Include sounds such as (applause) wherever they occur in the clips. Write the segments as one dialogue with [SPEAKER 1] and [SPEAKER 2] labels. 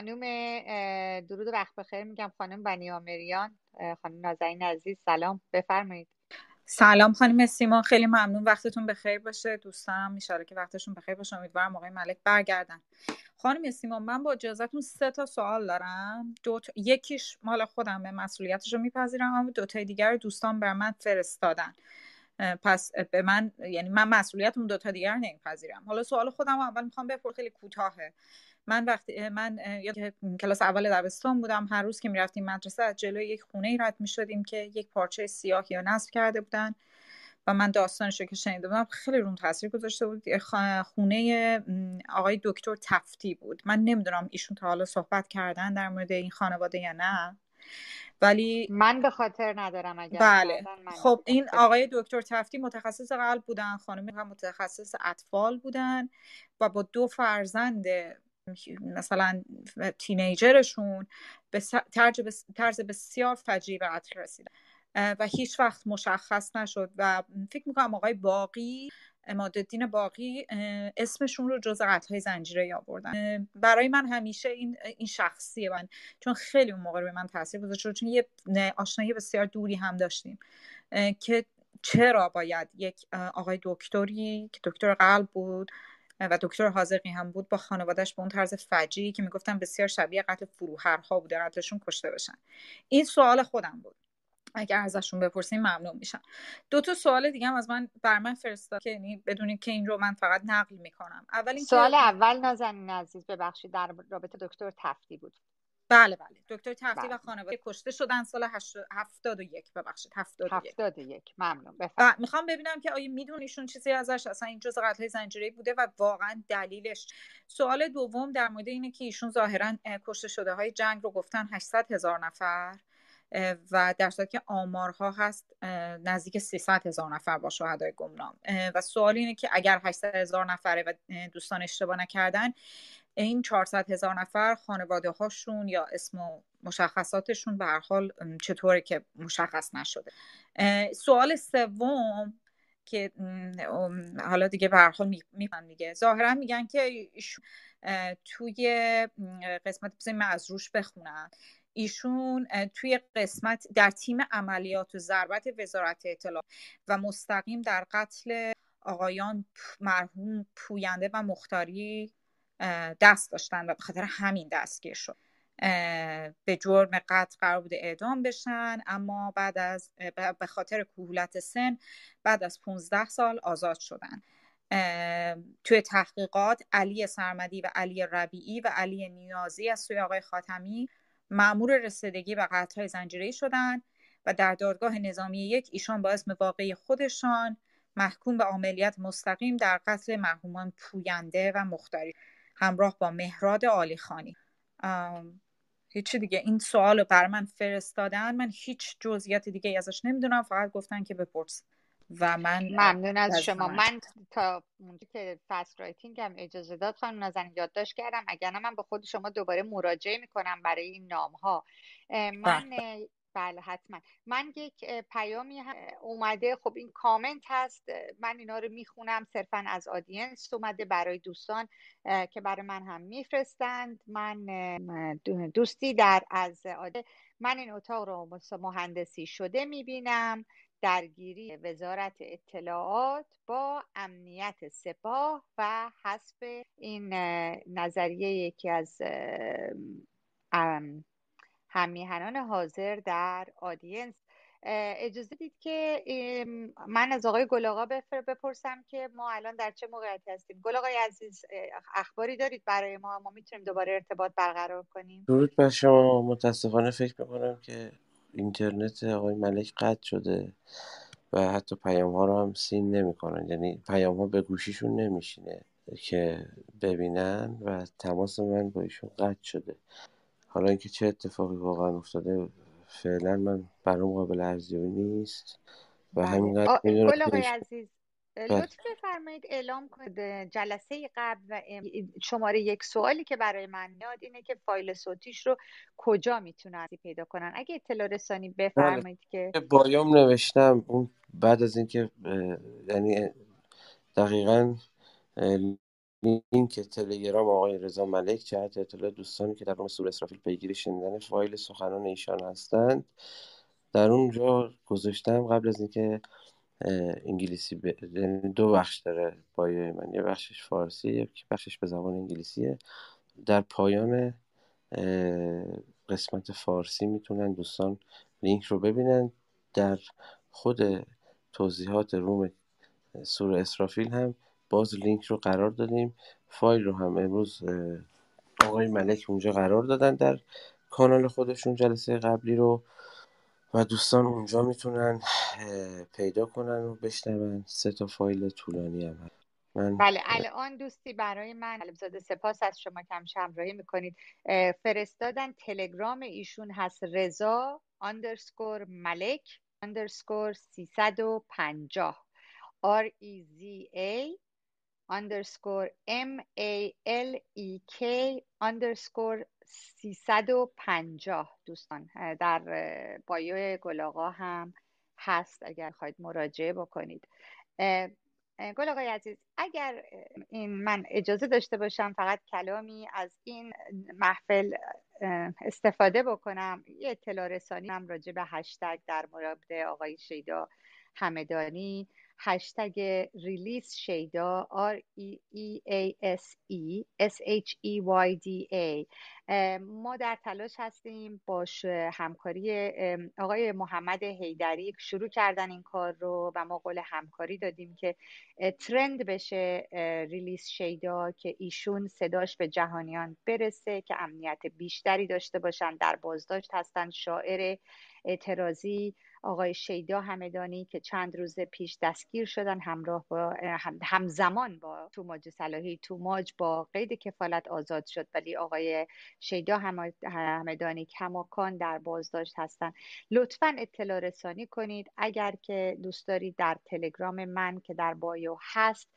[SPEAKER 1] خانم درود و وقت بخیر میگم خانم بنی آمریان. خانم نازنین عزیز سلام. بفرمایید.
[SPEAKER 2] سلام خانم سیما خیلی ممنون وقتتون بخیر باشه. دوستانم میشاره که وقتشون بخیر باشه. امیدوارم آقای ملک برگردن. خانم سیما من با اجازهتون سه تا سوال دارم. دو یکیش مال خودم به مسئولیتش رو میپذیرم اما دو تا دیگر دوستان بر من فرستادن. پس به من یعنی من مسئولیت اون دوتا دیگر نمیپذیرم. حالا سوال خودم اول می‌خوام بپرسم خیلی کوتاهه. من وقتی من کلاس اول دبستان بودم. هر روز که می‌رفتیم مدرسه از جلوی یک خونه ای رد می‌شدیم که یک پارچه سیاه یا نصب کرده بودن و من داستانش رو که شنیده بودم خیلی روم تاثیر گذاشته بود. خونه آقای دکتر تفتی بود. من نمی‌دونم ایشون تا حالا صحبت کردن در مورد این خانواده یا نه. ولی
[SPEAKER 1] من به خاطر ندارم اگر
[SPEAKER 2] بله. خب این آقای دکتر تفتی متخصص قلب بودن خانم هم متخصص اطفال بودن و با دو فرزند مثلا تینیجرشون به طرز بسیار فجیع به قتل رسیدن. و هیچ وقت مشخص نشد و فکر می‌کنم آقای باقی امادالدین باقی اسمشون رو جز قتلهای زنجیره آوردن. برای من همیشه این این شخصیه من چون خیلی اون موقع به من تاثیر گذاشت چون یه آشنایی بسیار دوری هم داشتیم. که چرا باید یک آقای دکتری که دکتر قلب بود و دکتر حاضقی هم بود با خانوادهش به اون طرز فجی که می‌گفتن بسیار شبیه قتل فروهرها بوده قتلشون کشته بشن. این سوال خودم بود. اگر ازشون بپرسیم ممنون میشن دو تا سوال دیگه هم از من بر من فرستاد که یعنی بدونید که این رو من فقط نقل می‌کنم.
[SPEAKER 1] اول سوال اول نازنین عزیز ببخشید در رابطه دکتر تفتی بود.
[SPEAKER 2] بله بله. دکتر تفتی بله. و خانواده کشته شدن سال 71 ببخشید 71
[SPEAKER 1] 71 ممنون. بفرمایید.
[SPEAKER 2] می‌خوام ببینم که آیا میدونیشون چیزی ازش؟ اصلا این جزء قتل زنجیره بوده و واقعا دلیلش؟ سوال دوم در مورد اینه که ایشون ظاهرا کشته شده های جنگ رو گفتن 800 هزار نفر و در صورتی که آمارها هست نزدیک 300 هزار نفر با شهدای گمنام. و سوال اینه که اگر 800 هزار نفره و دوستان اشتباه نکردن این 400 هزار نفر خانواده هاشون یا اسم و مشخصاتشون به هر حال چطوره که مشخص نشده. سوال سوم که حالا دیگه به هر حال میفهم دیگه. ظاهرا میگن که توی قسمت بزنیم من از روش بخونم. ایشون توی قسمت در تیم عملیات و ضربت وزارت اطلاع و مستقیم در قتل آقایان مرحوم پوینده و مختاری دست داشتن و به خاطر همین دستگیر شد. به جرم قتل قرار بوده اعدام بشن اما بعد از به خاطر کهولت سن بعد از 15 سال آزاد شدن. توی تحقیقات علی سرمدی و علی ربیعی و علی نیازی از سوی آقای خاتمی معمور رسیدگی به قتلهای زنجیری شدن و در دادگاه نظامی یک ایشان با اسم واقعی خودشان محکوم به عملیات مستقیم در قتل مرحومان پوینده و مختاری. همراه با مهراد خانی هیچی دیگه. این سوال رو بر من فرستادن. من هیچ جزئیات دیگه ازش نمی‌دونم. فقط گفتن که بپرس. و من
[SPEAKER 1] ممنون از شما. من تا اونجا که fast writing هم اجازه داد خانم نازنین یادداشت کردم. اگر من به خود شما دوباره مراجعه می‌کنم برای این نام ها من بله. حتما. من یک پیامی اومده. خب این کامنت هست. من اینا رو می‌خونم. صرفا از آدینس اومده برای دوستان که برای من هم میفرستند. من دوستی در از من این اتاق رو مهندسی شده می‌بینم. درگیری وزارت اطلاعات با امنیت سپاه و حسب این نظریه یکی از همیهنان حاضر در آدینس اجازه دید که من از آقای گلاغا بپرسم که ما الان در چه موقعیتی هستیم. گلاغای عزیز اخباری دارید برای ما؟ ما می‌تونیم دوباره ارتباط برقرار کنیم.
[SPEAKER 3] درود بر شما. متاسفانه فکر می‌کنم که اینترنت آقای ملک قطع شده و حتی پیام ها رو هم سین نمی‌کنن. یعنی پیام ها به گوشیشون نمیشینه که ببینن و تماس من با ایشون قطع شده. حالا اینکه چه اتفاقی واقعا افتاده فعلا من برام قابل ارزیابی نیست و بله. همینقدر
[SPEAKER 1] می‌دونم عزیز بله. لطف بفرمایید اعلام کنید جلسه قبل و شماره یک سوالی که برای من میاد اینه که فایل صوتیش رو کجا می‌تونن پیدا کنن اگه اطلاع رسانی بله. بفرمایید که
[SPEAKER 3] بایوم نوشتم اون بعد از اینکه یعنی دقیقا لینک تلگرام آقای رضا ملک جهت اطلاع دوستانی که در روم سور اسرافیل پیگیر شنیدن فایل سخنان ایشان هستند. در اونجا گذاشتم. قبل از اینکه انگلیسی ب... یعنی دو بخش داره بایوی من. یه بخشش فارسی یه بخشش به زبان انگلیسیه. در پایان قسمت فارسی می‌تونن دوستان لینک رو ببینن. در خود توضیحات room صور اسرافیل هم باز لینک رو قرار دادیم. فایل رو هم امروز آقای ملک اونجا قرار دادن در کانال خودشون جلسه قبلی رو و دوستان اونجا می‌تونن پیدا کنن و بشنون. سه تا فایل طولانی هم
[SPEAKER 1] من بله الان دوستی برای من علمزاده سپاس از شما کم همراهی می‌کنید. فرستادن تلگرام ایشون هست رضا underscore ملک underscore 350 R E Z A underscore M A L E K underscore 350 دوستان در بایو گلاغا هم هست اگر خواهید مراجعه بکنید. گل آقای عزیز اگر این من اجازه داشته باشم فقط کلامی از این محفل استفاده بکنم. یه اطلاع رسانی هم راجع به هشتگ در مورد آقای شیدا همدانی هشتگ release شیدا R E E A S E S H E Y D A ما در تلاش هستیم با همکاری آقای محمد هیدری شروع کردن این کار رو و ما قول همکاری دادیم که trend بشه release شیدا که ایشون صداش به جهانیان برسه که امنیت بیشتری داشته باشن در بازداشت هستن شاعر اعتراضی آقای شیدا همدانی که چند روز پیش دستگیر شدن همراه با همزمان با توماج صلاحی توماج با قید کفالت آزاد شد. ولی آقای شیدا همدانی کماکان در بازداشت هستند لطفا اطلاع رسانی کنید. اگر که دوست دارید در تلگرام من که در بایو هست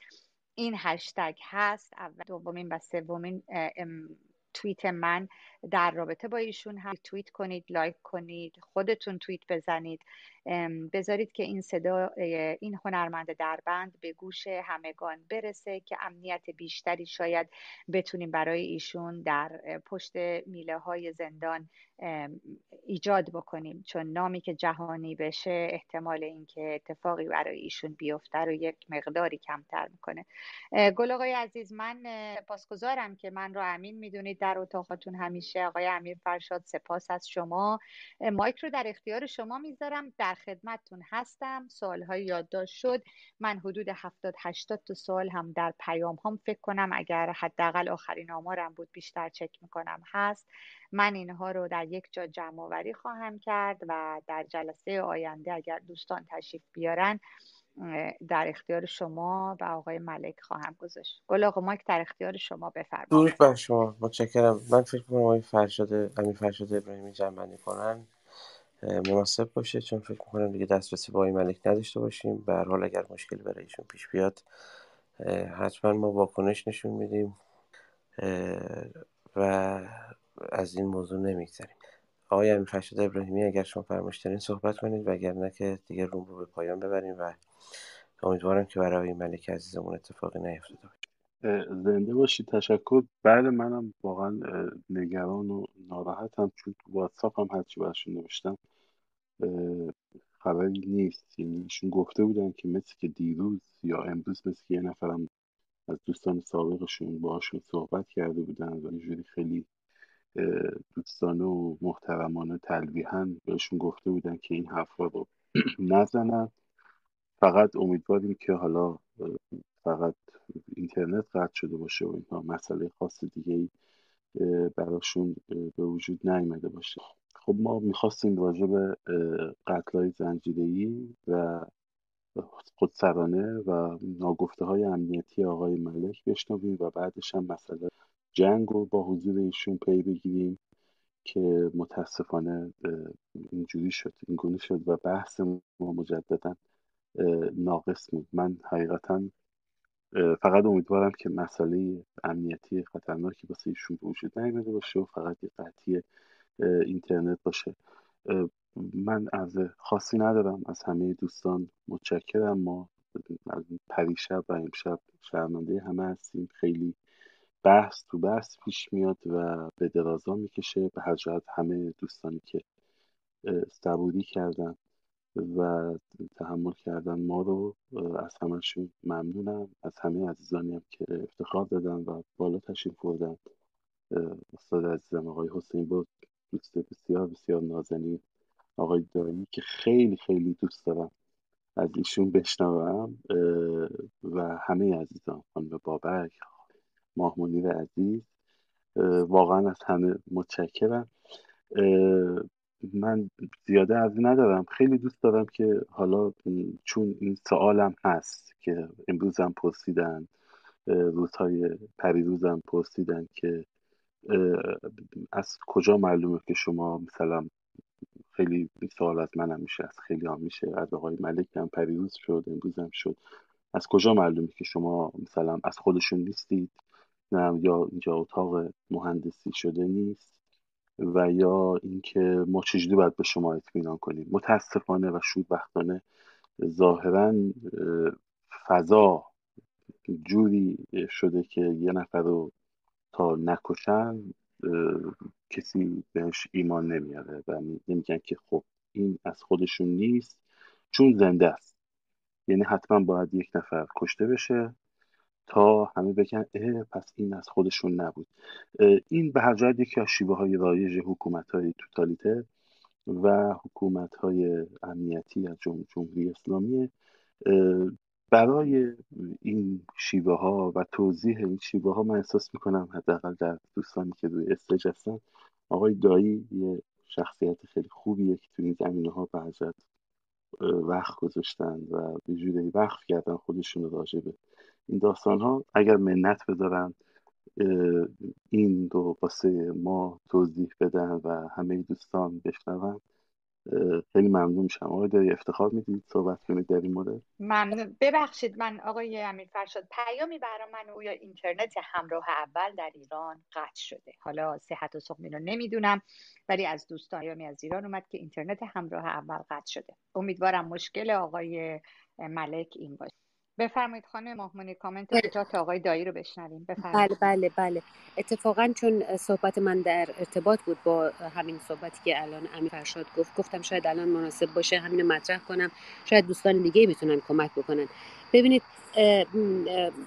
[SPEAKER 1] این هشتگ هست. اول دومین و سومین توییت من در رابطه با ایشون هم توییت کنید لایک کنید خودتون توییت بزنید. بذارید که این صدا این هنرمند دربند به گوش همگان برسه که امنیت بیشتری شاید بتونیم برای ایشون در پشت میله های زندان ایجاد بکنیم. چون نامی که جهانی بشه احتمال اینکه اتفاقی برای ایشون بیفته رو یک مقداری کمتر می‌کنه. گل آقای عزیز من پاسگزارم که من رو امین می‌دونید در اتاقاتون همیشه. آقای امیر فرشاد سپاس از شما. مایک رو در اختیار شما می‌ذارم. در خدمتتون هستم. سوالهای یادداشت شد. من حدود 70 80 تا سوال هم در پیام هم فکر کنم. اگر حداقل آخرین آمارم بود بیشتر چک می‌کنم. هست. من اینها رو در یک جا جمع آوری خواهم کرد و در جلسه آینده اگر دوستان تشریف بیارن در اختیار شما و آقای ملک خواهم گذاشت. گل آقا مایک در اختیار شما بفرمایید.
[SPEAKER 3] درود بر شما. متشکرم. من فکر کنم آقای فرشاد امیر فرشاد ابراهیمی جمع کنن. مناسب باشه. چون فکر می‌کنم دیگه دسترسی با این ملک نداشته باشیم. به هر حال اگر مشکلی برای ایشون پیش بیاد حتما ما واکنش نشون میدیم و از این موضوع نمیگذریم. آقای امیر فرشاد ابراهیمی اگر شما فرمایش صحبت کنید وگرنه که دیگه روم رو به پایان ببریم و امیدوارم که برای ملک عزیزمون اتفاقی نیفتاده
[SPEAKER 4] زنده باشید تشکر. بعد منم واقعا نگران و ناراحتم چون تو واتساپ هم هرچی برشون نوشتم خبری نیست. یعنی ایشون گفته بودن که مثل که دیروز یا امروز مثل که یه نفرم از دوستان سابقشون باهاشون صحبت کرده بودن و اینجوری خیلی دوستانه و محترمانه تلویحا بهشون گفته بودن که این حرفا رو (clears throat) نزنن. فقط امیدواریم که حالا فقط اینترنت قطع شده باشه و اینها مسئله خاص دیگه ای براشون به وجود نیامده باشه. خب ما می‌خواستیم راجع به قتل های زنجیری و خودسرانه و ناگفته های امنیتی آقای ملک بشنویم و بعدش هم مسئله جنگ رو با حضور ایشون پی بگیریم که متاسفانه اینجوری شد اینگونه شد و بحث ما مجددا ناقص بود. من حقیقتا فقط امیدوارم که مسئله امنیتی خطرناکی واسه ایشون به وجود نیامده باشه و فقط یه قطعی اینترنت باشه. من از خاصی ندارم. از همه دوستان متشکرم. ما از پریشب و امشب شرمنده همه هستیم. خیلی بحث تو بحث پیش میاد و به درازا می‌کشه. به هر جهت همه دوستانی که صبوری کردن و تحمل کردن ما رو از همشون ممنونم. از همه عزیزانی هم که افتخار دادن و بالا تشریف بردن. استاد عزیزم آقای حسین بود دوست بسیار بسیار نازنین. آقای دایی که خیلی خیلی دوست دارم از ایشون بشنوم. و همه عزیزان خانم بابک ماه منیر عزیز واقعا از همه متشکرم. من زیاده از ندارم. خیلی دوست دارم که حالا چون این سوالم هست که امروزم پرسیدن روزهای پریروزم پرسیدن که از کجا معلومه که شما مثلا خیلی سوال از منم میشه از خیلی هم میشه از آقای ملک هم پریروز شد امروز هم شد. از کجا معلومه که شما مثلا از خودشون نیستید؟ نه یا اینجا اتاق مهندسی شده نیست؟ و یا اینکه ما چجوری باید به شما اطمینان کنیم. متاسفانه و شوربختانه ظاهرا فضا جوری شده که یه نفر رو تا نکشن کسی بهش ایمان نمیاره و نمیگن که خب این از خودشون نیست چون زنده است. یعنی حتما باید یک نفر کشته بشه. تا همه بگن اه پس این از خودشون نبود. این به هر جهت یکی از شیوه های رایج حکومت های توتالیته و حکومت های امنیتی از جمهوری اسلامی برای این شیوه ها و توضیح این شیوه ها من احساس می‌کنم حداقل در دوستانی که روی استیج هستن آقای دایی یه شخصیت خیلی خوبیه که تو این زمینه ها به وقت گذاشتن و به جوری وقت کردن خودشون راجع به این داستان ها اگر منت بذارن این رو واسه ما توضیح بدن و همه دوستان بشنون خیلی ممنون میشم. آقای داری افتخار می‌دید صحبت کنید در این مورد؟
[SPEAKER 1] ممنون. ببخشید من آقای امیر فرشاد پیامی برای من او یا اینترنت همراه اول در ایران قطع شده. حالا صحت و سقمی رو نمی‌دونم ولی از دوستان پیامی از ایران اومد که اینترنت همراه اول قطع شده. امیدوارم مشکل آقای ملک این باشه. بفرمایید خانم مهمونی کامنت کوتاه تا آقای دایی رو بشنویم.
[SPEAKER 5] بله بله بله. اتفاقا چون صحبت من در ارتباط بود با همین صحبتی که الان امیر فرشاد گفت گفتم شاید الان مناسب باشه همین مطرح کنم. شاید دوستان دیگه می‌تونن کمک بکنن. ببینید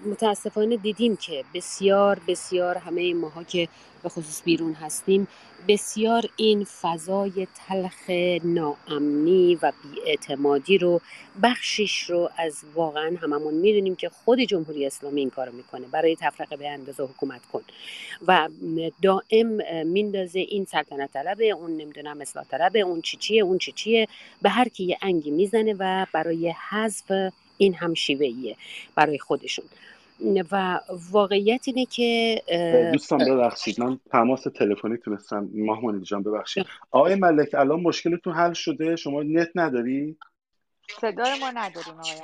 [SPEAKER 5] متاسفانه دیدیم که بسیار بسیار همه ماها که به خصوص بیرون هستیم بسیار این فضای تلخ ناامنی و بیاعتمادی رو بخشش رو از واقعا هممون می‌دونیم که خود جمهوری اسلامی این کارو می‌کنه. برای تفرقه به اندازه حکومت کن. و دائم میندازه این سلطنت طلبه اون نمی‌دونم اصلاح طلبه اون چی چیه اون چی چیه. به هر کی یه انگی می‌زنه و برای حذف این هم شیوهیه برای خودشون. و واقعیت اینه که
[SPEAKER 4] دوستان ببخشید من تماس تلفنی تونستم. محمود جان ببخشید. آقای ملک الان مشکلتون حل شده؟ شما نت نداری؟
[SPEAKER 1] صدای ما نداریم آقای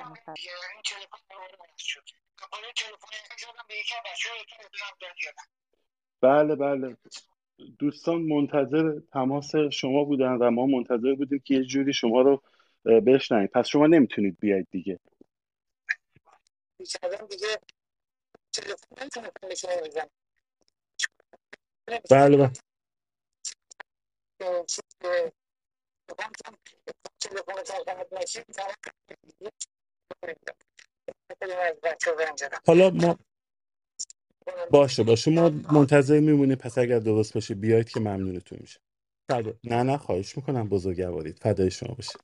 [SPEAKER 4] بله بله. دوستان منتظر تماس شما بودن و ما منتظر بودیم که یه جوری شما رو بشنویم. پس شما نمی‌تونید بیاید دیگه. دیگه بله بله. حالا ما باشه باشه. ما منتظر میمونیم. پس اگر درست باشه بیاید که ممنونتون میشه. نه نه خواهش می‌کنم. بزرگوارید. فدای شما باشه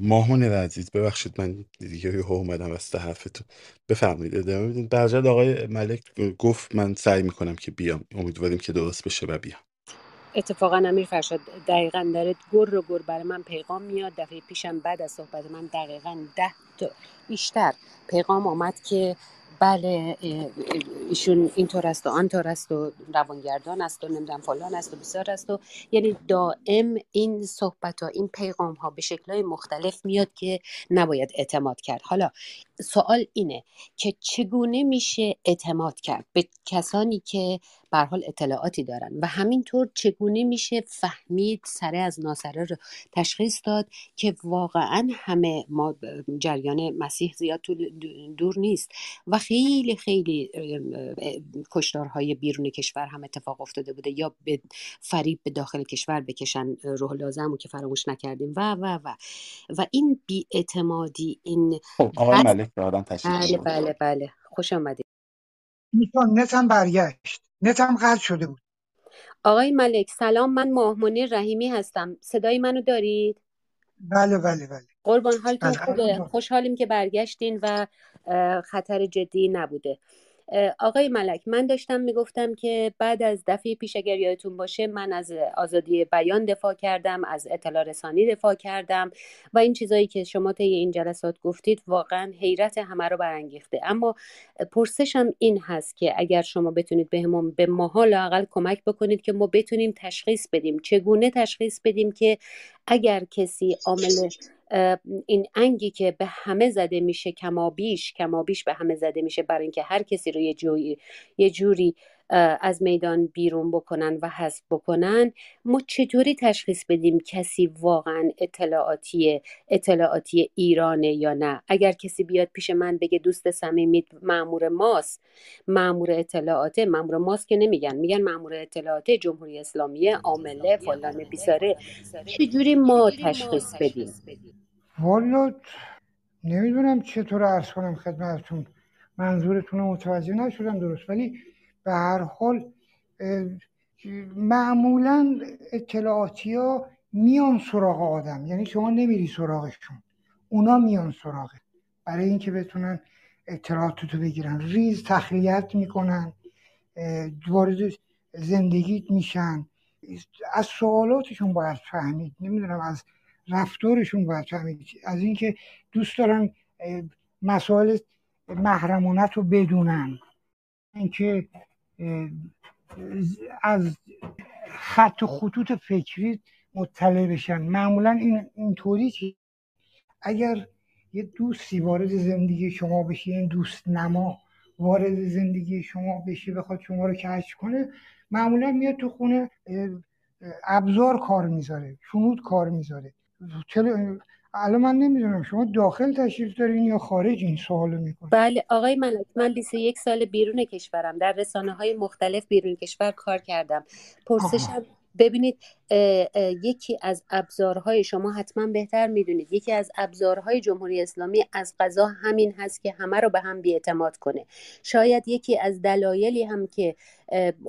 [SPEAKER 4] ماهون عزیز ببخشید من دیگه یه اومدم از حرفتون. بفرمایید ادامه بدین. برجد آقای ملک گفت من سعی می‌کنم که بیام. امیدواریم که درست بشه و بیام.
[SPEAKER 5] اتفاقا امیر فرشاد دقیقا داره گر و گر برای من پیغام میاد. دفعه پیشم بعد از صحبت من دقیقا ده تا بیشتر پیغام آمد که بله ایشون اینطور است و آنطور است و روانگردان است و نمی‌دونم فلان است و بسیار است و یعنی دائم این صحبت ها این پیغام ها به شکل مختلف میاد که نباید اعتماد کرد. حالا سوال اینه که چگونه میشه اعتماد کرد به کسانی که به حال اطلاعاتی دارن و همینطور چگونه میشه فهمید سره از ناسره رو تشخیص داد که واقعا همه ما جریان مسیح زیاد دور نیست و خیلی خیلی کشدارهای بیرون کشور هم اتفاق افتاده بوده یا به فریب به داخل کشور بکشن روح لازم که فراموش نکردیم. و و و. و این بیاعتمادی این
[SPEAKER 6] خب آقای ملک
[SPEAKER 5] بله بله بله. خوش آمدید
[SPEAKER 7] میتون نتم برگشت. نتم قطع شده بود.
[SPEAKER 5] آقای ملک سلام من ماهمونی رحیمی هستم. صدای منو دارید؟
[SPEAKER 7] بله بله بله.
[SPEAKER 5] قربان حالتون خوبه؟ خوشحالیم که برگشتین و خطر جدی نبوده. آقای ملک من داشتم می‌گفتم که بعد از دفعه پیش اگر یادتون باشه من از آزادی بیان دفاع کردم از اطلاع رسانی دفاع کردم و این چیزایی که شما طی این جلسات گفتید واقعا حیرت همه رو برانگیخته. اما پرسشم این هست که اگر شما بتونید بهمون به ماها لاقل کمک بکنید که ما بتونیم تشخیص بدیم. چگونه تشخیص بدیم که اگر کسی عامل این انگی که به همه زده میشه کمابیش کمابیش به همه زده میشه برای اینکه هر کسی رو یه جوری, یه جوری از میدان بیرون بکنن و حذف بکنن ما چطوری تشخیص بدیم کسی واقعا اطلاعاتی اطلاعاتی ایرانه یا نه؟ اگر کسی بیاد پیش من بگه دوست صمیمی معمور ماست معمور اطلاعاته معمور ماست که نمیگن. میگن معمور اطلاعات جمهوری اسلامی عامله فلان بیساره. چجوری ما تشخیص بدیم؟
[SPEAKER 7] والا نمی‌دونم چطور عرض کنم خدمتتون. منظورتون رو متوجه نشدم درست ولی به هر حال معمولا اطلاعاتی ها میان سراغ آدم یعنی شما نمیری سراغشون اونا میان سراغه برای اینکه بتونن اطلاعاتتو بگیرن. ریز تخلیت می‌کنن وارد زندگیت میشن. از سوالاتشون باید فهمید. نمی‌دونم از رفتارشون باید فهمید. از اینکه دوست دارن مسائل محرمونت رو بدونن. اینکه از خط و خطوط فکری مطلع بشن. معمولا این اینطوری که اگر یه دوستی وارد زندگی شما بشه این دوست نما وارد زندگی شما بشه بخواد شما رو کشف کنه معمولا میاد تو خونه ابزار کار می‌ذاره شنود کار می‌ذاره. الان من نمی‌دونم شما داخل تشریف دارین یا خارج این سوالو می‌کنین؟
[SPEAKER 5] بله آقای ملک من 21 سال بیرون کشورم. در رسانه های مختلف بیرون کشور کار کردم. پرسشم ببینید یکی از ابزارهای شما حتما بهتر می‌دونید. یکی از ابزارهای جمهوری اسلامی از قضا همین هست که همه رو به هم بیاعتماد کنه. شاید یکی از دلایلی هم که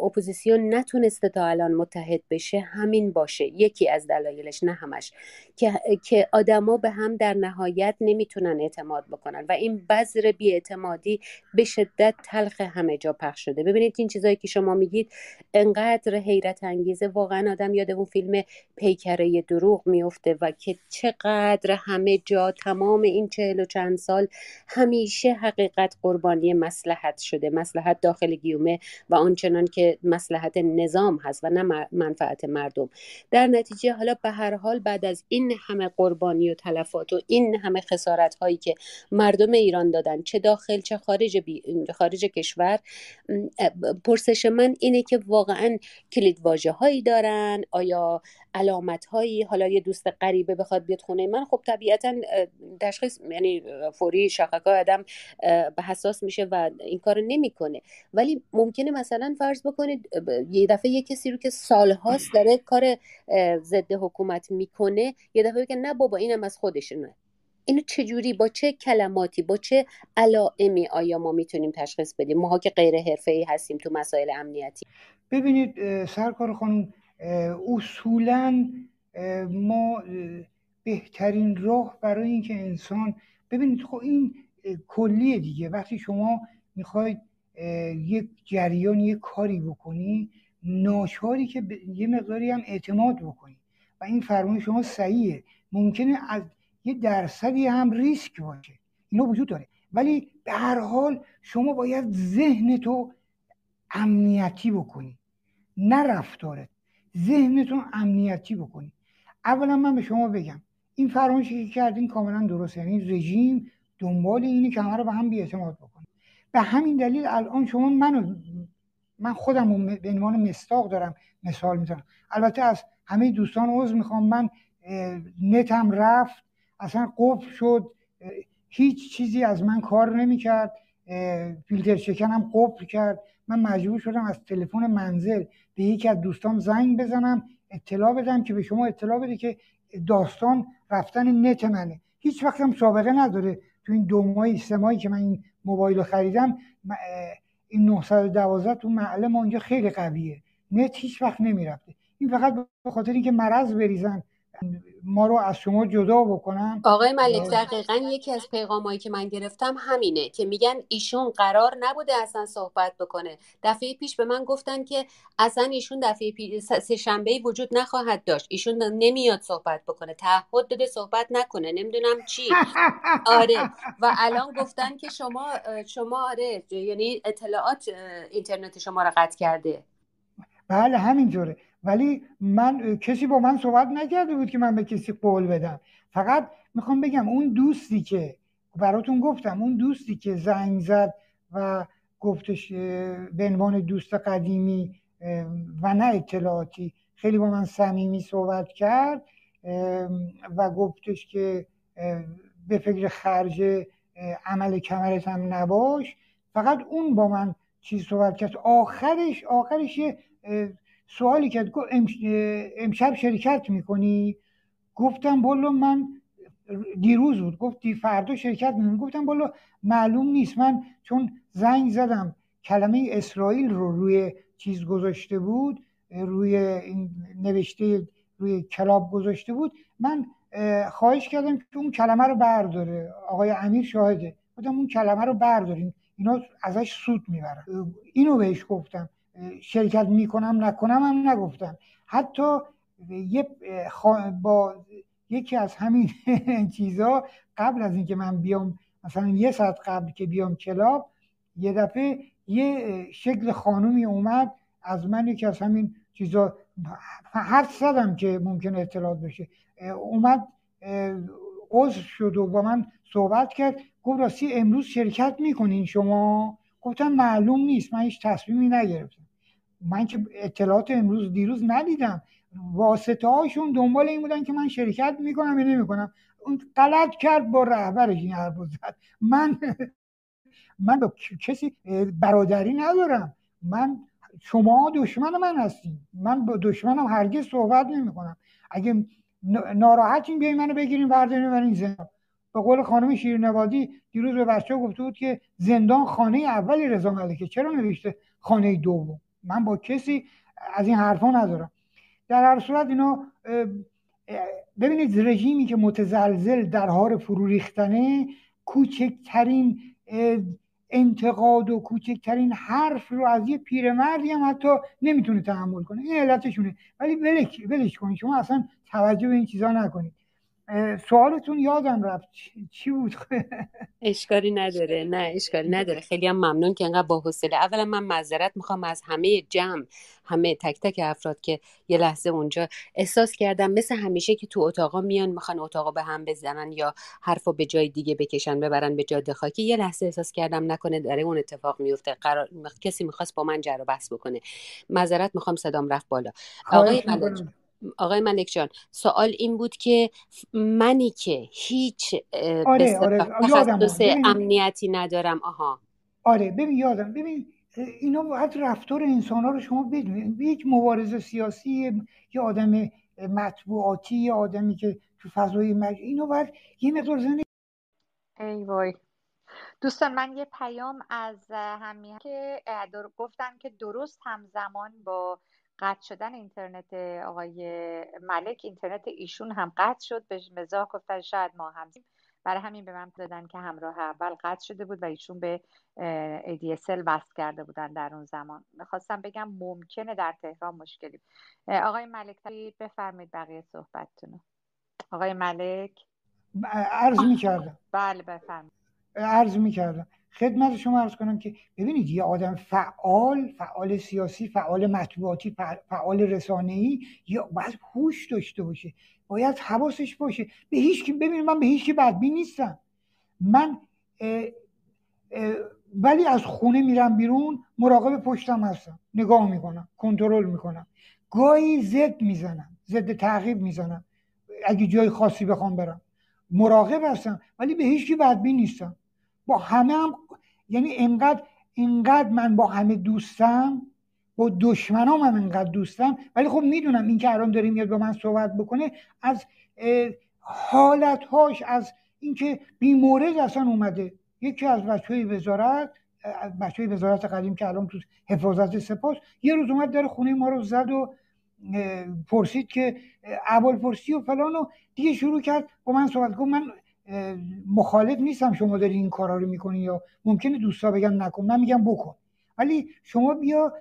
[SPEAKER 5] اپوزیسیون نتونسته تا الان متحد بشه همین باشه. یکی از دلایلش نه همش. که که آدما به هم در نهایت نمی‌تونن اعتماد بکنن. و این بذر بیاعتمادی به شدت تلخ همه جا پخش شده. ببینید این چیزایی که شما میگید انقدر حیرت انگیزه. واقعا آدم یاد اون فیلم پیکره دروغ میفته و که چقدر همه جا تمام این چهل و چند سال همیشه حقیقت قربانی مسلحت شده. مسلحت داخل گیومه و آنچنان که مسلحت نظام هست و نه منفعت مردم. در نتیجه حالا به هر حال بعد از این همه قربانی و تلفات و این همه خسارت هایی که مردم ایران دادن چه داخل چه خارج, خارج کشور پرسش من اینه که واقعا کلید واژه هایی دارن؟ آیا علامت هایی حالا یه دوست غریبه بخواد بیاد خونه من خب طبیعتا تشخیص یعنی فوری شاخکا آدم به حساس میشه و این کار نمی‌کنه. ولی ممکنه مثلا فرض بکنید یه دفعه یه کسی رو که سالهاست داره کار ضد حکومت می‌کنه یه دفعه بگه نه بابا اینم از خودشونه اینو چجوری با چه کلماتی با چه علائمی آیا ما می‌تونیم تشخیص بدیم؟ ماها که غیر حرفه‌ای هستیم تو مسائل امنیتی.
[SPEAKER 7] ببینید سرکار خانم اصولا ما بهترین راه برای اینکه انسان ببینید خب این کلیه دیگه. وقتی شما می‌خواید یک جریان یک کاری بکنی ناچاری که یه مقداری هم اعتماد بکنی. و این فرمای شما صحیحه. ممکنه از یه درصدی هم ریسک باشه. اینا وجود داره. ولی به هر حال شما باید ذهن تو امنیتی بکنی. نه رفتارت. ذهنتون امنیتی بکنی. اولا من به شما بگم. این فرمایشی که کردین کاملا درست یعنی رژیم دنبال اینی که همه رو به هم بیاعتماد بکنه. به همین دلیل الان شما منو من خودم به عنوان مستاق دارم مثال می‌زنم. البته از همه دوستان عضو می‌خوام من نتم رفت اصلا قفل شد هیچ چیزی از من کار نمی‌کرد فیلتر شکنم قفل کرد. من مجبور شدم از تلفن منزل به یکی از دوستان زنگ بزنم اطلاع بدم که به شما اطلاع بده که داستان رفتن نت منه. هیچ وقت هم سابقه نداره. تو این دو ماهی سه ماهی که من این موبایل رو خریدم این 912 تو معلم اونجا خیلی قویه. نت هیچ وقت نمی‌رفته. این فقط به خاطر اینکه مرض بریزن. ما رو از شما جدا بکنن.
[SPEAKER 5] آقای ملک دقیقا یکی از پیغامایی که من گرفتم همینه که میگن ایشون قرار نبوده اصلا صحبت بکنه. دفعه پیش به من گفتن که اصلا ایشون دفعه پیش سه شنبه وجود نخواهد داشت. ایشون نمیاد صحبت بکنه. تعهد داده صحبت نکنه. نمی‌دونم چی. (laughs) آره. و الان گفتن که شما شما آره یعنی اطلاعات اینترنت شما رو قطع کرده.
[SPEAKER 7] بله همینطوره ولی من کسی با من صحبت نکرده بود که من به کسی قول بدم. فقط می‌خوام بگم اون دوستی که براتون گفتم اون دوستی که زنگ زد و گفتش به عنوان دوست قدیمی و نه اطلاعاتی خیلی با من صمیمی صحبت کرد و گفتش که به فکر خرج عمل کمرت هم نباش. فقط اون با من چیز صحبت کرد. آخرش آخرش سوالی کرد گفت امشب شرکت می‌کنی؟ گفتم بلو من دیروز بود. گفت فردا شرکت می‌کنی؟ گفتم بلو معلوم نیست. من چون زنگ زدم کلمه اسرائیل رو روی چیز گذاشته بود روی نوشته روی کلاب گذاشته بود. من خواهش کردم که اون کلمه رو برداره. آقای امیر شاهده. گفتم اون کلمه رو برداریم اینا ازش سود می‌برن. اینو بهش گفتم. شرکت می‌کنم نکنم هم نگفتم. حتی یه با یکی از همین (laughs) چیزا قبل از اینکه من بیام مثلا یه ساعت قبل که بیام کلاب یه دفعه یه شکل خانومی اومد از من یکی از همین چیزا. حرف زدم که ممکن اطلاعات بشه. اومد عضو شد و با من صحبت کرد. گفت راستی امروز شرکت می‌کنین شما؟ گفتم معلوم نیست من هیچ تصمیمی نگرفتم. من که اطلاعات امروز دیروز ندیدم. واسطه هاشون دنبال این بودن که من شرکت می‌کنم یا نمی‌کنم. اون غلط کرد با رهبرش این حرف زد. من (laughs) من با کسی برادری ندارم. من شما دشمن من هستیم من با دشمنم هرگز صحبت نمی‌کنم. اگه ناراحتین بیاین منو بگیریم بردارین من زندان. به قول خانم شیرنوادی دیروز به بچه گفته بود که زندان خانه اولی رضا ملکه. چرا نوشته خانه دوم؟ من با کسی از این حرفا ندارم. در هر صورت اینا ببینید رژیمی که متزلزل در حال فرو ریختنه کوچکترین انتقاد و کوچکترین حرف رو از یه پیرمردی هم حتی نمی‌تونه تحمل کنه. این علتشونه. ولی ولش کنید. شما اصلا توجه به این چیزا نکنید. سوالتون یادم رفت. چی بود؟
[SPEAKER 5] اشکالی (laughs) نداره. نه اشکالی نداره. خیلی هم ممنون که انقدر با حوصله. اولا من معذرت می‌خوام از همه جمع همه تک تک افراد که یه لحظه اونجا احساس کردم مثل همیشه که تو اتاقا میان می‌خوان اتاقا به هم بزنن یا حرفو به جای دیگه بکشن ببرن به جاده خاکی یه لحظه احساس کردم نکنه داره اون اتفاق میفته قرار کسی می‌خواست با من جر و بحث بکنه. معذرت می‌خوام صدام رفت بالا. آقای آقای ملک جان سوال این بود که منی که هیچ
[SPEAKER 7] آره آره
[SPEAKER 5] تخصص امنیتی ندارم. آها.
[SPEAKER 7] آره ببین یادم. ببین اینا باید رفتار انسان ها رو شما بدونید. یک مبارزه سیاسی یا آدم مطبوعاتی یا آدمی که تو فضای مج... اینا باید یه مقدار زنه
[SPEAKER 1] ای وای. دوستان من یه پیام از همین که گفتن که درست همزمان با قطع شدن اینترنت آقای ملک اینترنت ایشون هم قطع شد. به مزاح گفتن شاید ما هم. برای همین به من دادن که همراه اول قطع شده بود و ایشون به ADSL وصل کرده بودن در اون زمان. می‌خواستم بگم ممکنه در تهران مشکلی. آقای ملک بفرمایید بقیه صحبتتونو. آقای ملک؟
[SPEAKER 7] عرض می‌کردم.
[SPEAKER 1] بله بفرمایید.
[SPEAKER 7] عرض می‌کردم. خدمت شما ارز کنم که ببینید یه آدم فعال فعال سیاسی فعال مطبوعاتی فعال رسانه‌ای یا باید هوش داشته باشه باید حواسش باشه. به هیچ کی ببینید من به هیچ کی بدبین نیستم. من ولی از خونه میرم بیرون مراقب پشتم هستم. نگاه می‌کنم کنترل می‌کنم. گاهی زد می‌زنم ضد تعقیب می‌زنم. اگه جای خاصی بخوام برم مراقب هستم ولی به هیچ کی بدبین نیستم. با همه هم یعنی انقدر انقدر من با همه دوستم با دشمنام هم انقدر دوستم. ولی خب می‌دونم این که الان داره میاد با من صحبت بکنه از حالتهاش از اینکه بیمورد اصلا اومده. یکی از بچه وزارت بچه وزارت قدیم که الان تو حفاظت سپاس یه روز اومد در خونه ما رو زد و پرسید که اول پرسی و فلان و دیگه شروع کرد با من صحبت. کن من مخالف نیستم شما داری این کارا رو می‌کنی یا ممکنه دوستا بگن نکن من میگم بکن. ولی شما بیا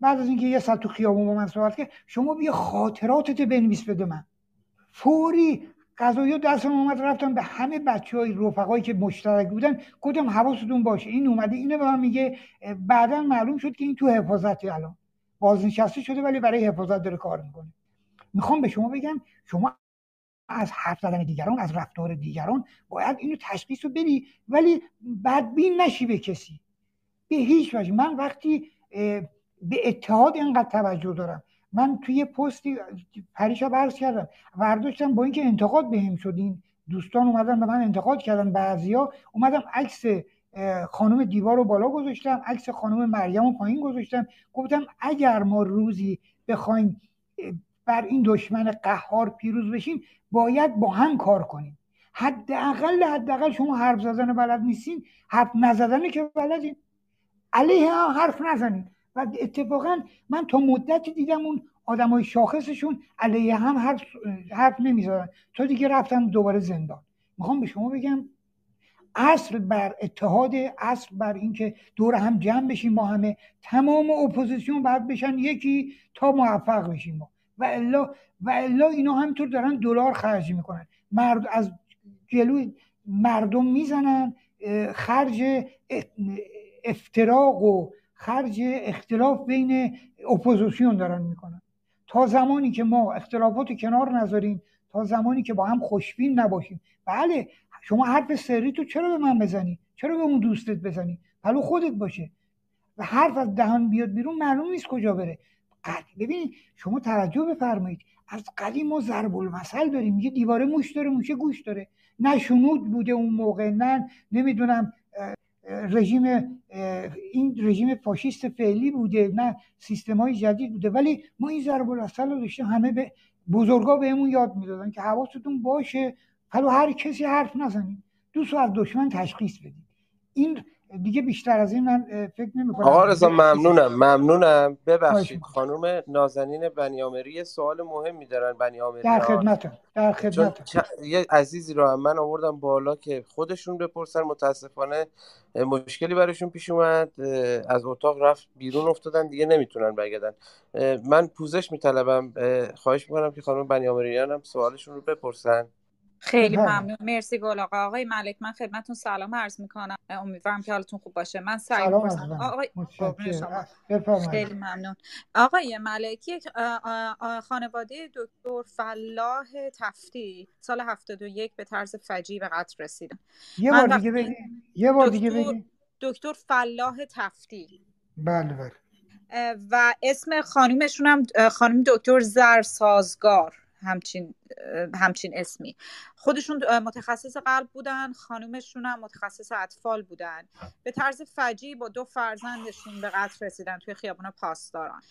[SPEAKER 7] بعد از اینکه یه ساعت تو خیابون با من صحبت کرد شما بیا خاطراتت بنویس بده من. فوری قضایی دستم اومد رفتم به همه بچه های رفقایی که مشترک بودن گفتم حواستون باشه. این اومده اینه به من میگه. بعدا معلوم شد که این تو حفاظتی الان. بازنشسته شده ولی برای حفاظت داره کار می‌کنه. می‌خوام به شما بگم شما از حرف زدن دیگران از رفتار دیگران باید اینو تشخیص رو بدی ولی بدبین نشی به کسی. به هیچ وجه. من وقتی به اتحاد اینقدر توجه دارم. من توی پستی پریشا عرض کردم. ورداشتم با اینکه انتقاد بهم شد. این دوستان اومدن به من انتقاد کردن بعضیا. اومدم عکس خانم دیوار رو بالا گذاشتم عکس خانم مریم رو پایین گذاشتم. گفتم اگر ما روزی بخوایم بر این دشمن قهار پیروز بشیم باید با هم کار کنیم حداقل حداقل شما حرف زدن بلد نیستین حرف نزدن که بلدین. علیه هم حرف نزنین. و اتفاقا من تا مدتی دیدم اون آدمای شاخصشون علیه هم حرف, حرف نمی‌زدن. تا دیگه رفتم دوباره زندان. می‌خوام به شما بگم اصل بر اتحاد اصل بر اینکه دور هم جمع بشیم ما همه تمام اپوزیسیون باید بشن یکی تا موفق بشیم ما. و الا و الا اینا همینطور دارن دلار خرج می‌کنن. مرد از جلوی مردم می‌زنن خرج افتراق و خرج اختلاف بین اپوزیسیون دارن می‌کنن. تا زمانی که ما اختلافات کنار نذاریم تا زمانی که با هم خوشبین نباشیم. بله شما حرف سری تو چرا به من بزنی؟ چرا به اون دوستت بزنی؟ پلو خودت باشه. و حرف از دهان بیاد بیرون معلوم نیست کجا بره. ببینید شما توجه بفرمایید. از قدیم ما ضرب المثل داریم. یه دیواره موش داره موشه گوش داره. نه شنود بوده اون موقع نه نمی‌دونم رژیم این رژیم فاشیست فعلی بوده نه سیستم های جدید بوده. ولی ما این ضرب المثل رو داشتیم همه به بزرگا بهمون یاد می‌دادن که حواستون باشه حالا هر کسی حرف نزنید. دوست از دشمن تشخیص بدید. این دیگه بیشتر از این من فکر نمی کنم.
[SPEAKER 3] آقا رضا ممنونم ممنونم. ببخشید خانم نازنین بنیامری سوال مهمی دارن بنیامری
[SPEAKER 7] در خدمتم در خدمتم
[SPEAKER 3] یه عزیزی رو هم من آوردم بالا که خودشون بپرسن. متاسفانه مشکلی براشون پیش اومد. از اتاق رفت بیرون افتادن دیگه نمی‌تونن برگردن. من پوزش میطلبم. خواهش می‌کنم که خانم بنیامریان هم سوالشون رو بپرسن.
[SPEAKER 2] خیلی ممنون. مرسی گل آقا. آقای ملک من خدمتتون سلام عرض می‌کنم. امیدوارم که حالتون خوب باشه. من سعی آقای خیلی ممنون. آقای ملک یک خانواده دکتر فلاح تفتی سال 71 به طرز فجیع به قتل رسیدن.
[SPEAKER 7] یه بار دیگه بگی. یه بار دیگه بگی.
[SPEAKER 2] دکتر فلاح تفتی.
[SPEAKER 7] بله بله.
[SPEAKER 2] و اسم خانومشون هم خانم دکتر زر سازگار همچین همچین اسمی. خودشون متخصص قلب بودن خانومشون هم متخصص اطفال بودن. به طرز فجی با دو فرزندشون به قتل رسیدن توی خیابون پاسداران.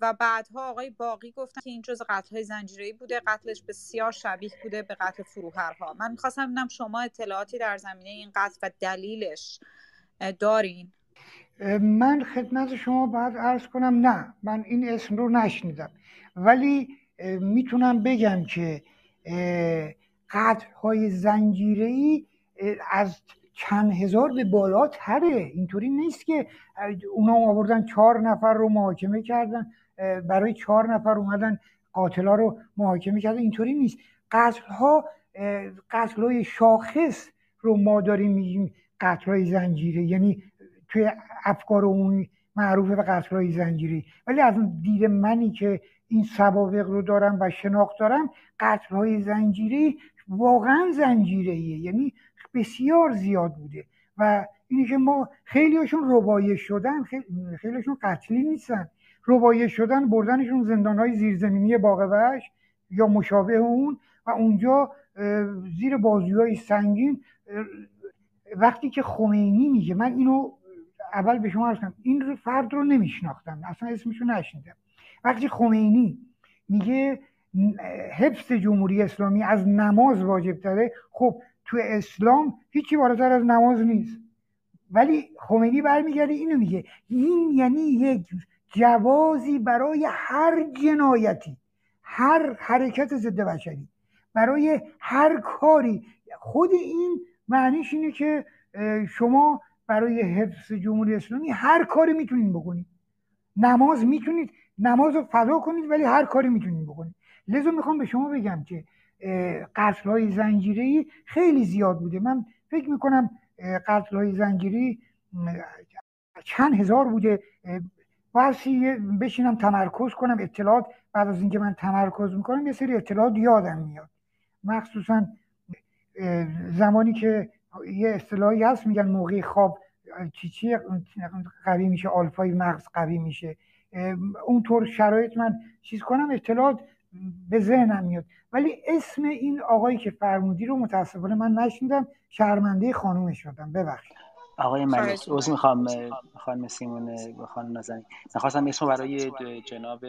[SPEAKER 2] و بعدها آقای باقی گفتن که این جز قتل های زنجیری بوده قتلش بسیار شبیه بوده به قتل فروهرها. من می‌خواستم ببینم شما اطلاعاتی در زمینه این قتل و دلیلش دارین؟
[SPEAKER 7] من خدمت شما باید ارز کنم نه من این اسم رو نشنیدم. ولی می‌تونم بگم که های زنجیره ای از چند هزار به بالاتره اینطوری نیست که اونا آوردن چهار نفر رو محاکمه کردن برای چهار نفر اومدن قاتلا رو محاکمه کردن. اینطوری نیست. قتل ها قتل های شاخص رو ما داریم میگیم قتلهای زنجیره. یعنی توی افکار عمومی معروف به قتلهای زنجیری ولی از دید منی که این سوابق رو دارم و شناخت دارم قتلهای زنجیری واقعا زنجیره یعنی بسیار زیاد بوده. و اینی که ما خیلیشون ربایش شدن خیلیشون قتلی نیستن. ربایش شدن بردنشون زندان های زیرزمینی باقوش یا مشابه اون و اونجا زیر بازوهای سنگین وقتی که خمینی میگه. من اینو اول به شما کنم. این فرد رو نمیشناختم اصلا اسمشو نشنیدم. وقتی خمینی میگه حفظ جمهوری اسلامی از نماز واجب تره خب تو اسلام هیچی بالاتر از نماز نیست. ولی خمینی برمیگرده اینو میگه. این یعنی یک جوازی برای هر جنایتی هر حرکت ضد بشری برای هر کاری. خود این معنیش اینه که شما برای حفظ جمهوری اسلامی هر کاری می‌تونید بکنید نماز می‌تونید نماز رو فضا کنید ولی هر کاری می‌تونید بکنید. لذا می‌خوام به شما بگم که قتل های زنجیری خیلی زیاد بوده. من فکر می‌کنم قتل های زنجیری چند هزار بوده. بایستی بشینم تمرکز کنم اطلاعات بعد از اینکه من تمرکز می‌کنم یه سری اطلاعات یادم میاد. مخصوصا زمانی که یه اصطلاحی هست میگن موقع خواب چی؟ قوی میشه آلفای مغز قوی میشه. اونطور شرایط من چیز کنم اطلاعات به ذهنم میاد. ولی اسم این آقایی که فرمودی رو متاسفانه من نشنیدم شرمنده خانومش شدم ببخشید.
[SPEAKER 6] آقای ملک عوض می‌خوام خانم سیمون خانم نازنین. نخواستم اسم برای جناب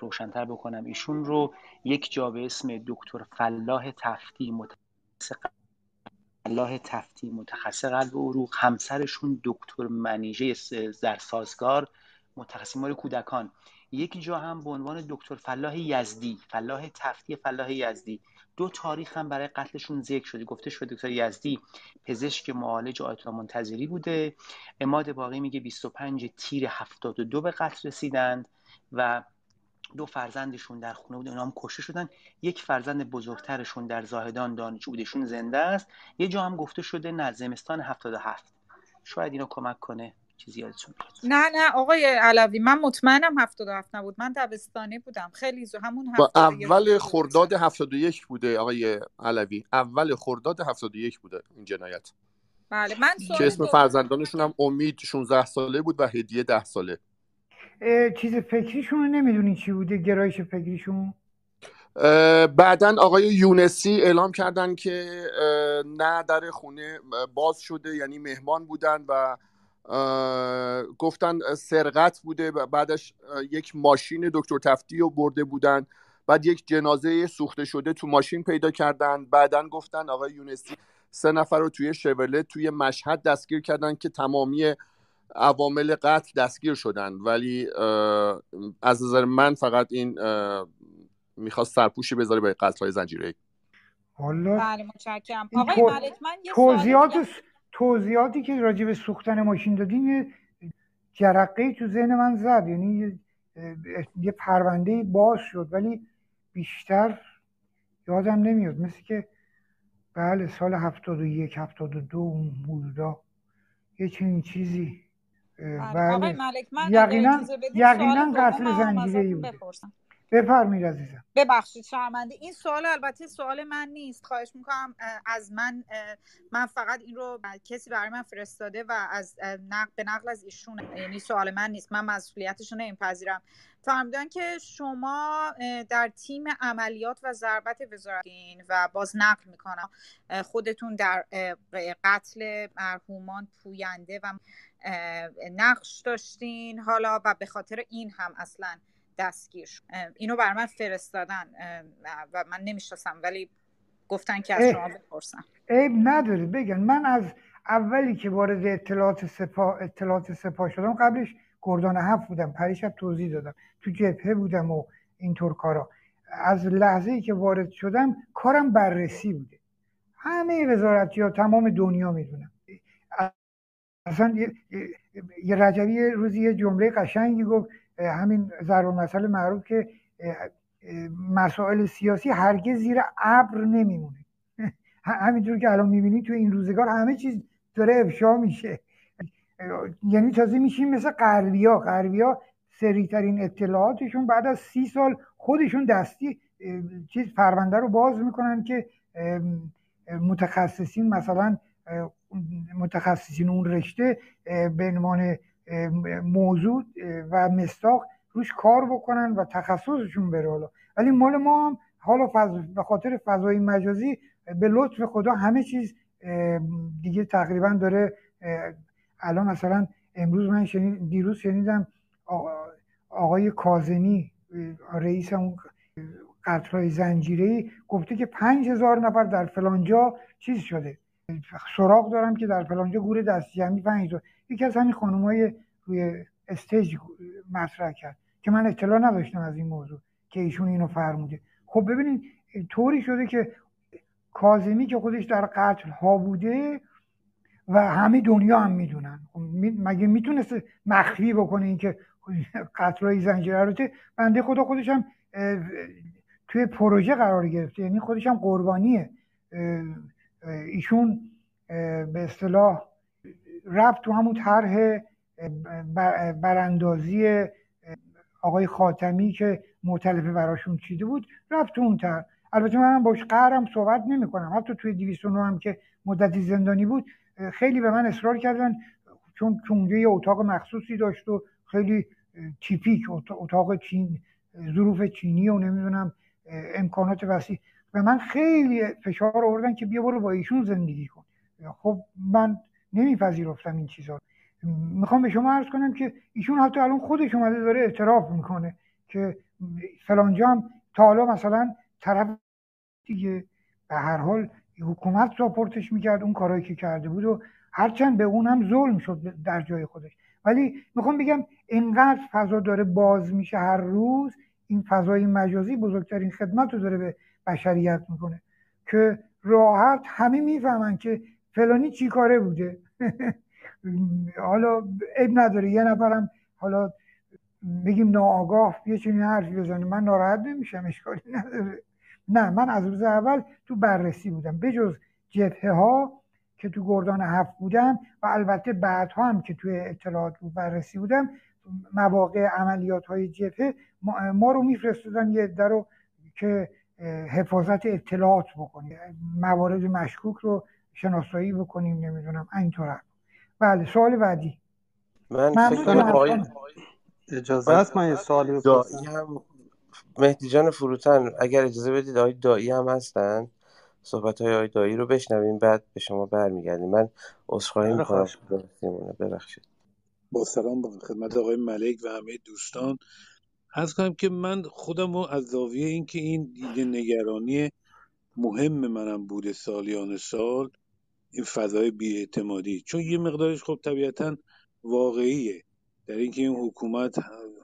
[SPEAKER 6] روشنتر بکنم. ایشون رو یک جا به اسم دکتر فلاح تفتی متخصص فلاح تفتی متخصص قلب و عروق همسرشون دکتر منیژه در سازگار متخصص کودکان. یک جا هم به عنوان دکتر فلاح یزدی فلاح تفتی فلاح یزدی. دو تاریخ هم برای قتلشون ذکر شده. گفته شده دکتر یزدی پزشک معالج آیت منتظری بوده. اماد باقی میگه 25 تیر 72 به قتل رسیدند و دو فرزندشون در خونه بود اونا هم کشته شدن. یک فرزند بزرگترشون در زاهدان دانشجو بودشون زنده است. یه جا هم گفته شده نه زمستان 77 شاید اینو کمک کنه. چیزی یادتون
[SPEAKER 2] نه نه آقای علوی من مطمئنم 77 نبود. من دبستانی بودم. خیلی زو همون
[SPEAKER 8] با اول خرداد 71 بوده آقای علوی. اول خرداد 71 بوده این جنایت.
[SPEAKER 2] بله من
[SPEAKER 8] که اسم فرزندانشون هم امید 16 ساله بود و هدیه 10 ساله.
[SPEAKER 7] چیز فکریشون رو نمی‌دونی چی بوده گرایش فکریشون؟
[SPEAKER 8] بعدا آقای یونسی اعلام کردن که نه در خونه باز شده یعنی مهمان بودن و گفتن سرقت بوده بعدش یک ماشین دکتر تفتی رو برده بودن. بعد یک جنازه سوخته شده تو ماشین پیدا کردن. بعدا گفتن آقای یونسی سه نفر رو توی شورله توی مشهد دستگیر کردن که تمامی عوامل قتل دستگیر شدن. ولی از نظر من فقط این می‌خواست سرپوشی بذاره به قتل های زنجیره
[SPEAKER 7] حالا
[SPEAKER 2] بله متشکرم. آقای ملک من یه
[SPEAKER 7] توضیحات توضیحاتی که راجع به سوختن ماشین دادین جرقه تو ذهن من زد. یعنی یه پرونده باز شد ولی بیشتر یادم نمیاد. مثل که بله سال هفتاد و یک هفتاد و دو اون حدودا یه چنین چیزی.
[SPEAKER 2] بله. ملک من
[SPEAKER 7] یقینا یقینا قتل زنجیره بود بفرمایید عزیزم.
[SPEAKER 2] ببخشید شرمنده. این سوال البته سوال من نیست. خواهش می‌کنم از من من فقط این رو کسی برای من فرستاده و از نقل به نقل از ایشون یعنی سوال من نیست. من مسئولیتش رو نمیپذیرم. فرمودن که شما در تیم عملیات و ضربت وزارتین و باز نقل می‌کنم خودتون در قتل مرحومان پوینده و نقش داشتین حالا و به خاطر این هم اصلا. دستگیر شد اینو بر من فرستادن. و من نمی‌شناسم ولی گفتن که از شما بپرسم.
[SPEAKER 7] عیب نداره بگن. من از اولی که وارد اطلاعات سپاه اطلاعات سپاه شدم قبلش گردان هفت بودم پریشب توضیح دادم. تو جبهه بودم و اینطور کارا. از لحظه ای که وارد شدم کارم بررسی بوده. همه وزارتی ها تمام دنیا می‌دونم اصلا یه رجبی روزی یه جمله قشنگی گفت. همین ضرب مسئله معروف که مسائل سیاسی هرگز زیر ابر نمیمونه. (laughs) همینطور که الان می‌بینی تو این روزگار همه چیز داره افشا میشه. یعنی تازه میشیم مثل غربیا. غربیا سریعترین اطلاعاتشون بعد از سی سال خودشون دستی چیز پرونده رو باز می‌کنن که متخصصین مثلا متخصصین اون رشته به عنوان موضوع و مستاق روش کار بکنن و تخصصشون بره حالا. ولی مال ما هم حالا به خاطر فضای مجازی به لطف خدا همه چیز دیگه تقریبا داره الان مثلا امروز من شنید دیروز شنیدم آقای کازمی رئیس اون قطرهای زنجیره گفته که پنج هزار نفر در فلانجا چیز شده. سراغ دارم که در فلانجا گور دست جمعی پنج هزار یکی از همین خانم های روی استیج مطرح کرد که من اطلاع نداشتم از این موضوع که ایشون اینو فرموده. خب ببینید طوری شده که کازمی که خودش در قتل ها بوده و همه دنیا هم می‌دونن. خب مگه می‌تونست مخفی بکنه اینکه قتل های زنجیره بنده خدا خودش هم توی پروژه قرار گرفته. یعنی خودش هم قربانیه. ایشون به اصطلاح رفت تو همون طرح براندازی آقای خاتمی که معتلفه براشون چیده بود رفت تو اون طرح. البته من باش قهرم صحبت نمی کنم حتی توی 209 هم که مدتی زندانی بود خیلی به من اصرار کردن چون اونجا یه اتاق مخصوصی داشت و خیلی تیپیک اتاق چین ظروف چینی و نمی‌دونم امکانات وسیع. به من خیلی فشار آوردن که بیا برو با ایشون زندگی کن. خب من نمیپذیرفتم این چیزا. می‌خوام به شما عرض کنم که ایشون حتی الان خودش اومده داره اعتراف می‌کنه که فلانجا هم تا حالا مثلا طرف دیگه به هر حال حکومت راپورتش می‌کرد اون کارهایی که کرده بود و هرچند به اون هم ظلم شد در جای خودش. ولی می‌خوام بگم اینقدر فضا داره باز میشه هر روز این فضای مجازی بزرگترین خدمت رو داره به بشریت می‌کنه که راحت همه می‌فهمن که فلانی چی کاره بوده؟ (laughs) حالا عیب نداره یه نفرم حالا بگیم ناآگاه یه چنین حرفی بزنه من ناراحت نمیشم اشکالی نداره. نه من از روز اول تو بررسی بودم بجز جبهه ها که تو گردان هفت بودم و البته بعدها هم که توی اطلاعات رو بررسی بودم مواقع عملیات های جبهه ما رو میفرستادن یه در رو که حفاظت اطلاعات بکنیم موارد مشکوک رو شناسایی بکنیم نمی‌دونم. اینطور بله سوال بعدی.
[SPEAKER 3] من فکر
[SPEAKER 9] اجازه هست من یه سوالی بپرسم؟
[SPEAKER 3] مهدی جان فروتن اگر اجازه بدید آقای دایی هم هستن؟ صحبت های آقای دایی رو بشنویم بعد به شما برمیگردیم. من عذرخواهی می‌کنم. ببخشید.
[SPEAKER 10] با سلام با خدمت آقای ملک و همه دوستان. از کنم که من خودم رو از زاویه اینکه این دیگه نگرانی مهم منم بوده سالیان سال این فضای بیاعتمادی. چون یه مقدارش خب طبیعتا واقعیه. در اینکه این حکومت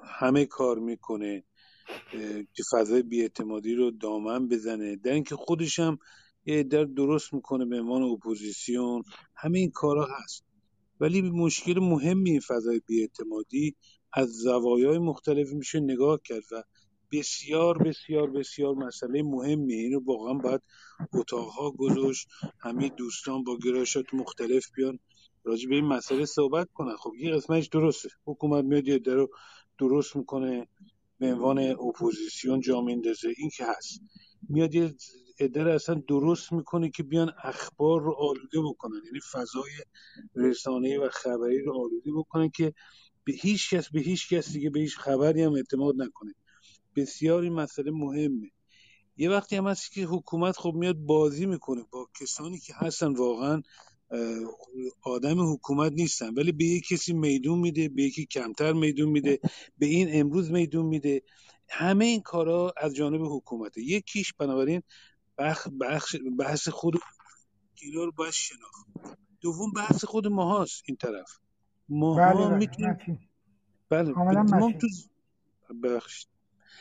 [SPEAKER 10] همه کار می‌کنه که فضای بیاعتمادی رو دامن بزنه. در اینکه خودش هم یه در درست می‌کنه به عنوان اپوزیسیون. همه این کارا هست. ولی مشکل مهمی این فضای بیاعتمادی از زوایای مختلف میشه نگاه کرد و بسیار بسیار بسیار مسئله مهمیه. اینو واقعا باید اتاقها گذاشت همه دوستان با گرایشات مختلف بیان راجع به این مسئله صحبت کنن. خب یه قسمتش درسته. حکومت میاد یه رو درست می‌کنه به عنوان اپوزیسیون جا میندازه این که هست. میاد یه عده اصلا درست می‌کنه که بیان اخبار رو آلوده بکنن. یعنی فضای رسانه و خبری رو آلوده بکنن که به هیچ کس به هیچ کس دیگه به هیچ خبری هم اعتماد نکنه. بسیار این مسئله مهمه. یه وقتی هم هست که حکومت خب میاد بازی می‌کنه با کسانی که هستن واقعا آدم حکومت نیستن ولی به یک کسی میدون میده به یکی کمتر میدون میده به این امروز میدون میده. همه این کارا از جانب حکومته. یکیش بنابراین بخ بخش بحث خود اینا رو باید شناخت. دوم بحث خود ماهاست این طرف. ماها
[SPEAKER 7] بله بله.
[SPEAKER 10] می‌تونیم. بله ما
[SPEAKER 7] متین.
[SPEAKER 10] تو ببخشید.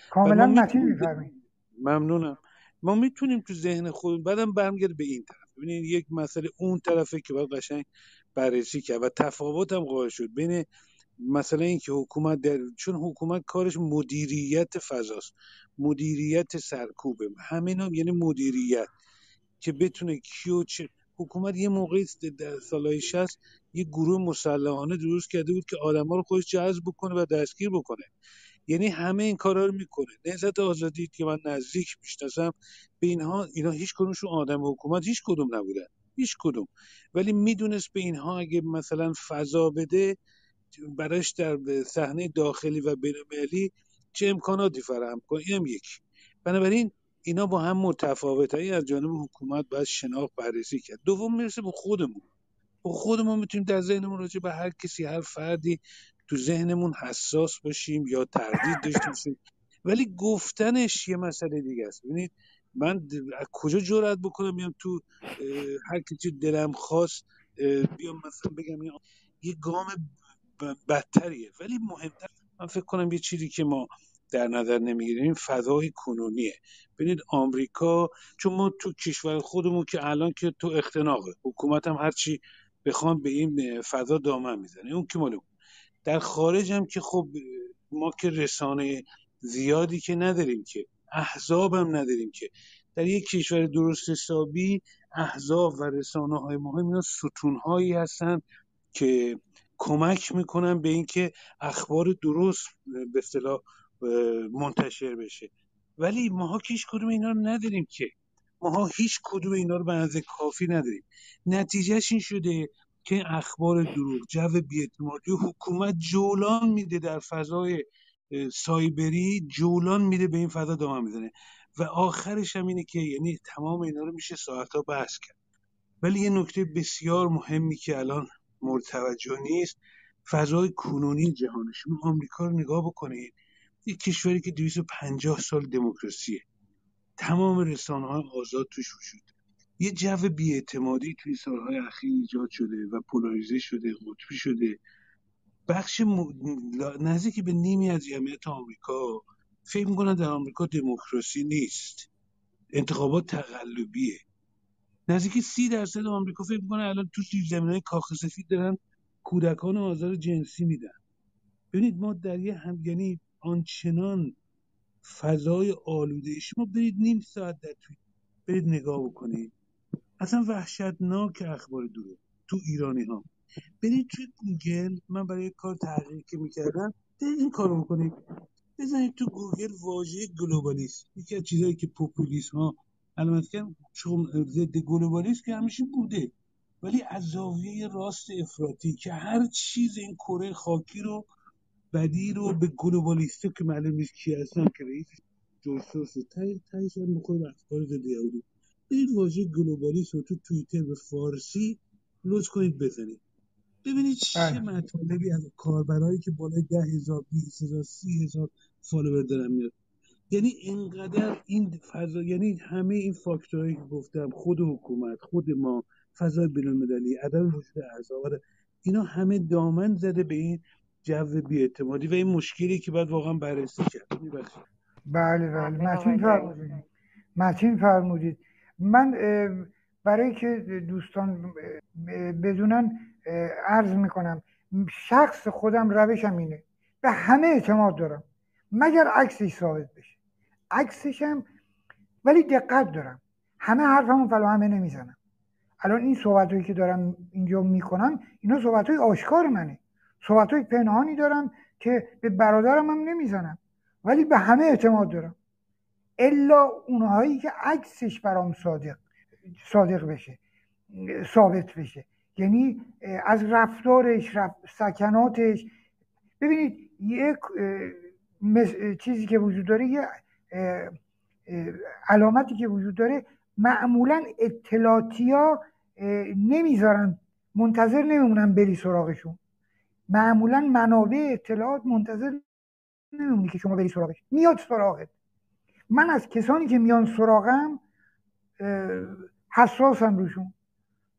[SPEAKER 7] کاملا متین میفرمایید
[SPEAKER 10] ممنونم. ما می‌تونیم تو ذهن خود بعدم برمیگرده به این طرف. ببینید یک مسئله اون طرفه که باید قشنگ بررسی کرد و تفاوت هم قائل شد بین مثلا اینکه حکومت در چون حکومت کارش مدیریت فضاست. مدیریت سرکوبه. همین هم یعنی مدیریت که بتونه کیو چه حکومت یه موقعی در سالهای 60 یه گروه مسلحانه درست کرده بود که آدما رو خودش جذب بکنه و دستگیر بکنه. یعنی همه این کارا رو می‌کنه. نهضت آزادی که من نزدیک می‌شناسم به اینها اینا هیچ کدومشون آدم حکومت هیچ کدوم نبودن. هیچ کدوم. ولی می‌دونست به اینها اگه مثلا فضا بده براش در صحنه داخلی و بینالمللی چه امکاناتی فراهم کنه؟ اینم یک بنابراین اینا با هم متفاوتایی از جانب حکومت باید شناخت بررسی کرد. دوم می‌رسه به خودمون. خودمون می‌تونیم در ذهنمون راجع به هر کسی هر فردی تو ذهنمون حساس باشیم یا تردید داشته باشیم. ولی گفتنش یه مسئله دیگه است. ببینید من از کجا جرأت بکنم بیام تو هر کسی دلم خواست بیام مثلا بگم یه گام بدتریه. ولی مهمتر من فکر کنم یه چیزی که ما در نظر نمی‌گیریم این فضای کنونیه. ببینید آمریکا چون ما تو کشور خودمون که الان که تو اختناقه حکومت هم هرچی بخوان به این فضا دامن می‌زنه. اون که مال در خارج هم که خب ما که رسانه زیادی که نداریم که احزاب هم نداریم که. در یک کشور درست حسابی احزاب و رسانه های مهم اینا ستون هایی هستن که کمک می‌کنن به اینکه اخبار درست به اصطلاح منتشر بشه. ولی ماها که هیچ کدوم اینا رو نداریم که. ماها هیچ کدوم اینا رو به اندازه کافی نداریم. نتیجهش این شده که اخبار دروغ جو بیاعتمادی حکومت جولان میده در فضای سایبری جولان میده به این فضا دامن می‌زنه و آخرش هم اینه که یعنی تمام اینا رو میشه ساعتها بحث کرد. ولی یه نکته بسیار مهمی که الان مورد توجه نیست فضای کنونی جهان شما آمریکا رو نگاه بکنید یک کشوری که 250 سال دموکراسیه. تمام رسانه های آزاد توش وجود یه جو بیاعتمادی توی سالهای اخیر ایجاد شده و پولاریزه شده قطبی شده. بخش م... نزدیک به نیمی از جمعیت آمریکا فکر می‌کنن در آمریکا دموکراسی نیست. انتخابات تقلبیه. نزدیک سی درصد آمریکا فکر می‌کنه الان تو زمین های کاخ سفید دارن کودکان آزار جنسی میدن. ببینید ما در یه هم یعنی آنچنان فضای آلوده شما برید نیم ساعت در توی برید نگاه بکنید. اصلا وحشتناک اخبار دروغ تو ایرانی ها برید توی گوگل من برای کار تحقیق که می‌کردم این کارو بکنید. بزنید تو گوگل واژه گلوبالیسم. یکی از چیزهایی که پوپولیسم ها علامت چون ضد گلوبالیسم که همیشه بوده. ولی از زاویه راست افراطی که هر چیز این کره خاکی رو بدی رو به گلوبالیستو که معلوم نیست کی هستن که رئیس جورج سوروس تای تایش هم به افکار ضد یهودی. برید واژه گلوبالیسم رو تو توییتر به فارسی لطف کنید بزنید. ببینید چه مطالبی از کاربرایی که بالای ده هزار بیس هزار سی هزار follower دارن میاد. یعنی اینقدر این فضا یعنی همه این فاکتورهایی که گفتم خود حکومت خود ما فضای بینالمللی عدم وجود احزاب اینا همه دامن زده به این جو بیاعتمادی و این مشکلی که باید واقعا بررسی کرد.
[SPEAKER 7] بله بله. متین فرمودید متین فرمودید. من برای که دوستان بدونن عرض می‌کنم شخص خودم روشم اینه. به همه اعتماد دارم. مگر عکسش ثابت بشه. عکسشم ولی دقت دارم. همه حرفمو فلا همه نمی‌زنم. الان این صحبت هایی که دارم اینجا می‌کنم اینا صحبت های آشکار منه. صحبت های پنهانی دارم که به برادرم هم نمی‌زنم. ولی به همه اعتماد دارم. الا اونهایی که عکسش برام صادق صادق بشه ثابت بشه. یعنی از رفتارش سکناتش. ببینید یک چیزی که وجود داره یه علامتی که وجود داره معمولا اطلاعاتی نمی‌ذارن منتظر نمیمونن بری سراغشون. معمولا منابع اطلاعات منتظر نمیمونی که شما بری سراغش. میاد سراغت. من از کسانی که میان سراغم حساسم روشون.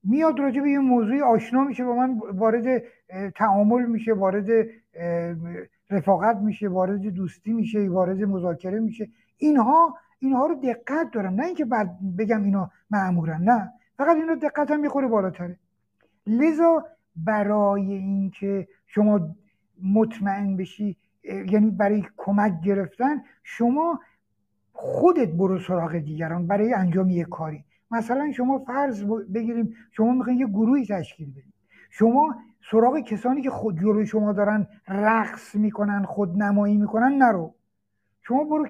[SPEAKER 7] میاد راجع به یه موضوعی آشنا میشه با من وارد تعامل میشه وارد رفاقت میشه وارد دوستی میشه وارد مذاکره میشه. اینها اینها رو دقت دارم. نه اینکه بعد بگم اینا معمورن نه. فقط اینا دقت هم می‌خوره بالاتره. لذا برای اینکه شما مطمئن بشی یعنی برای کمک گرفتن شما خودت برو سراغ دیگران برای انجام یک کاری. مثلا شما فرض بگیریم شما می‌خواین یه گروهی تشکیل بدید شما سراغ کسانی که خود جلوی شما دارن رقص می‌کنن خودنمایی می‌کنن نرو. شما برو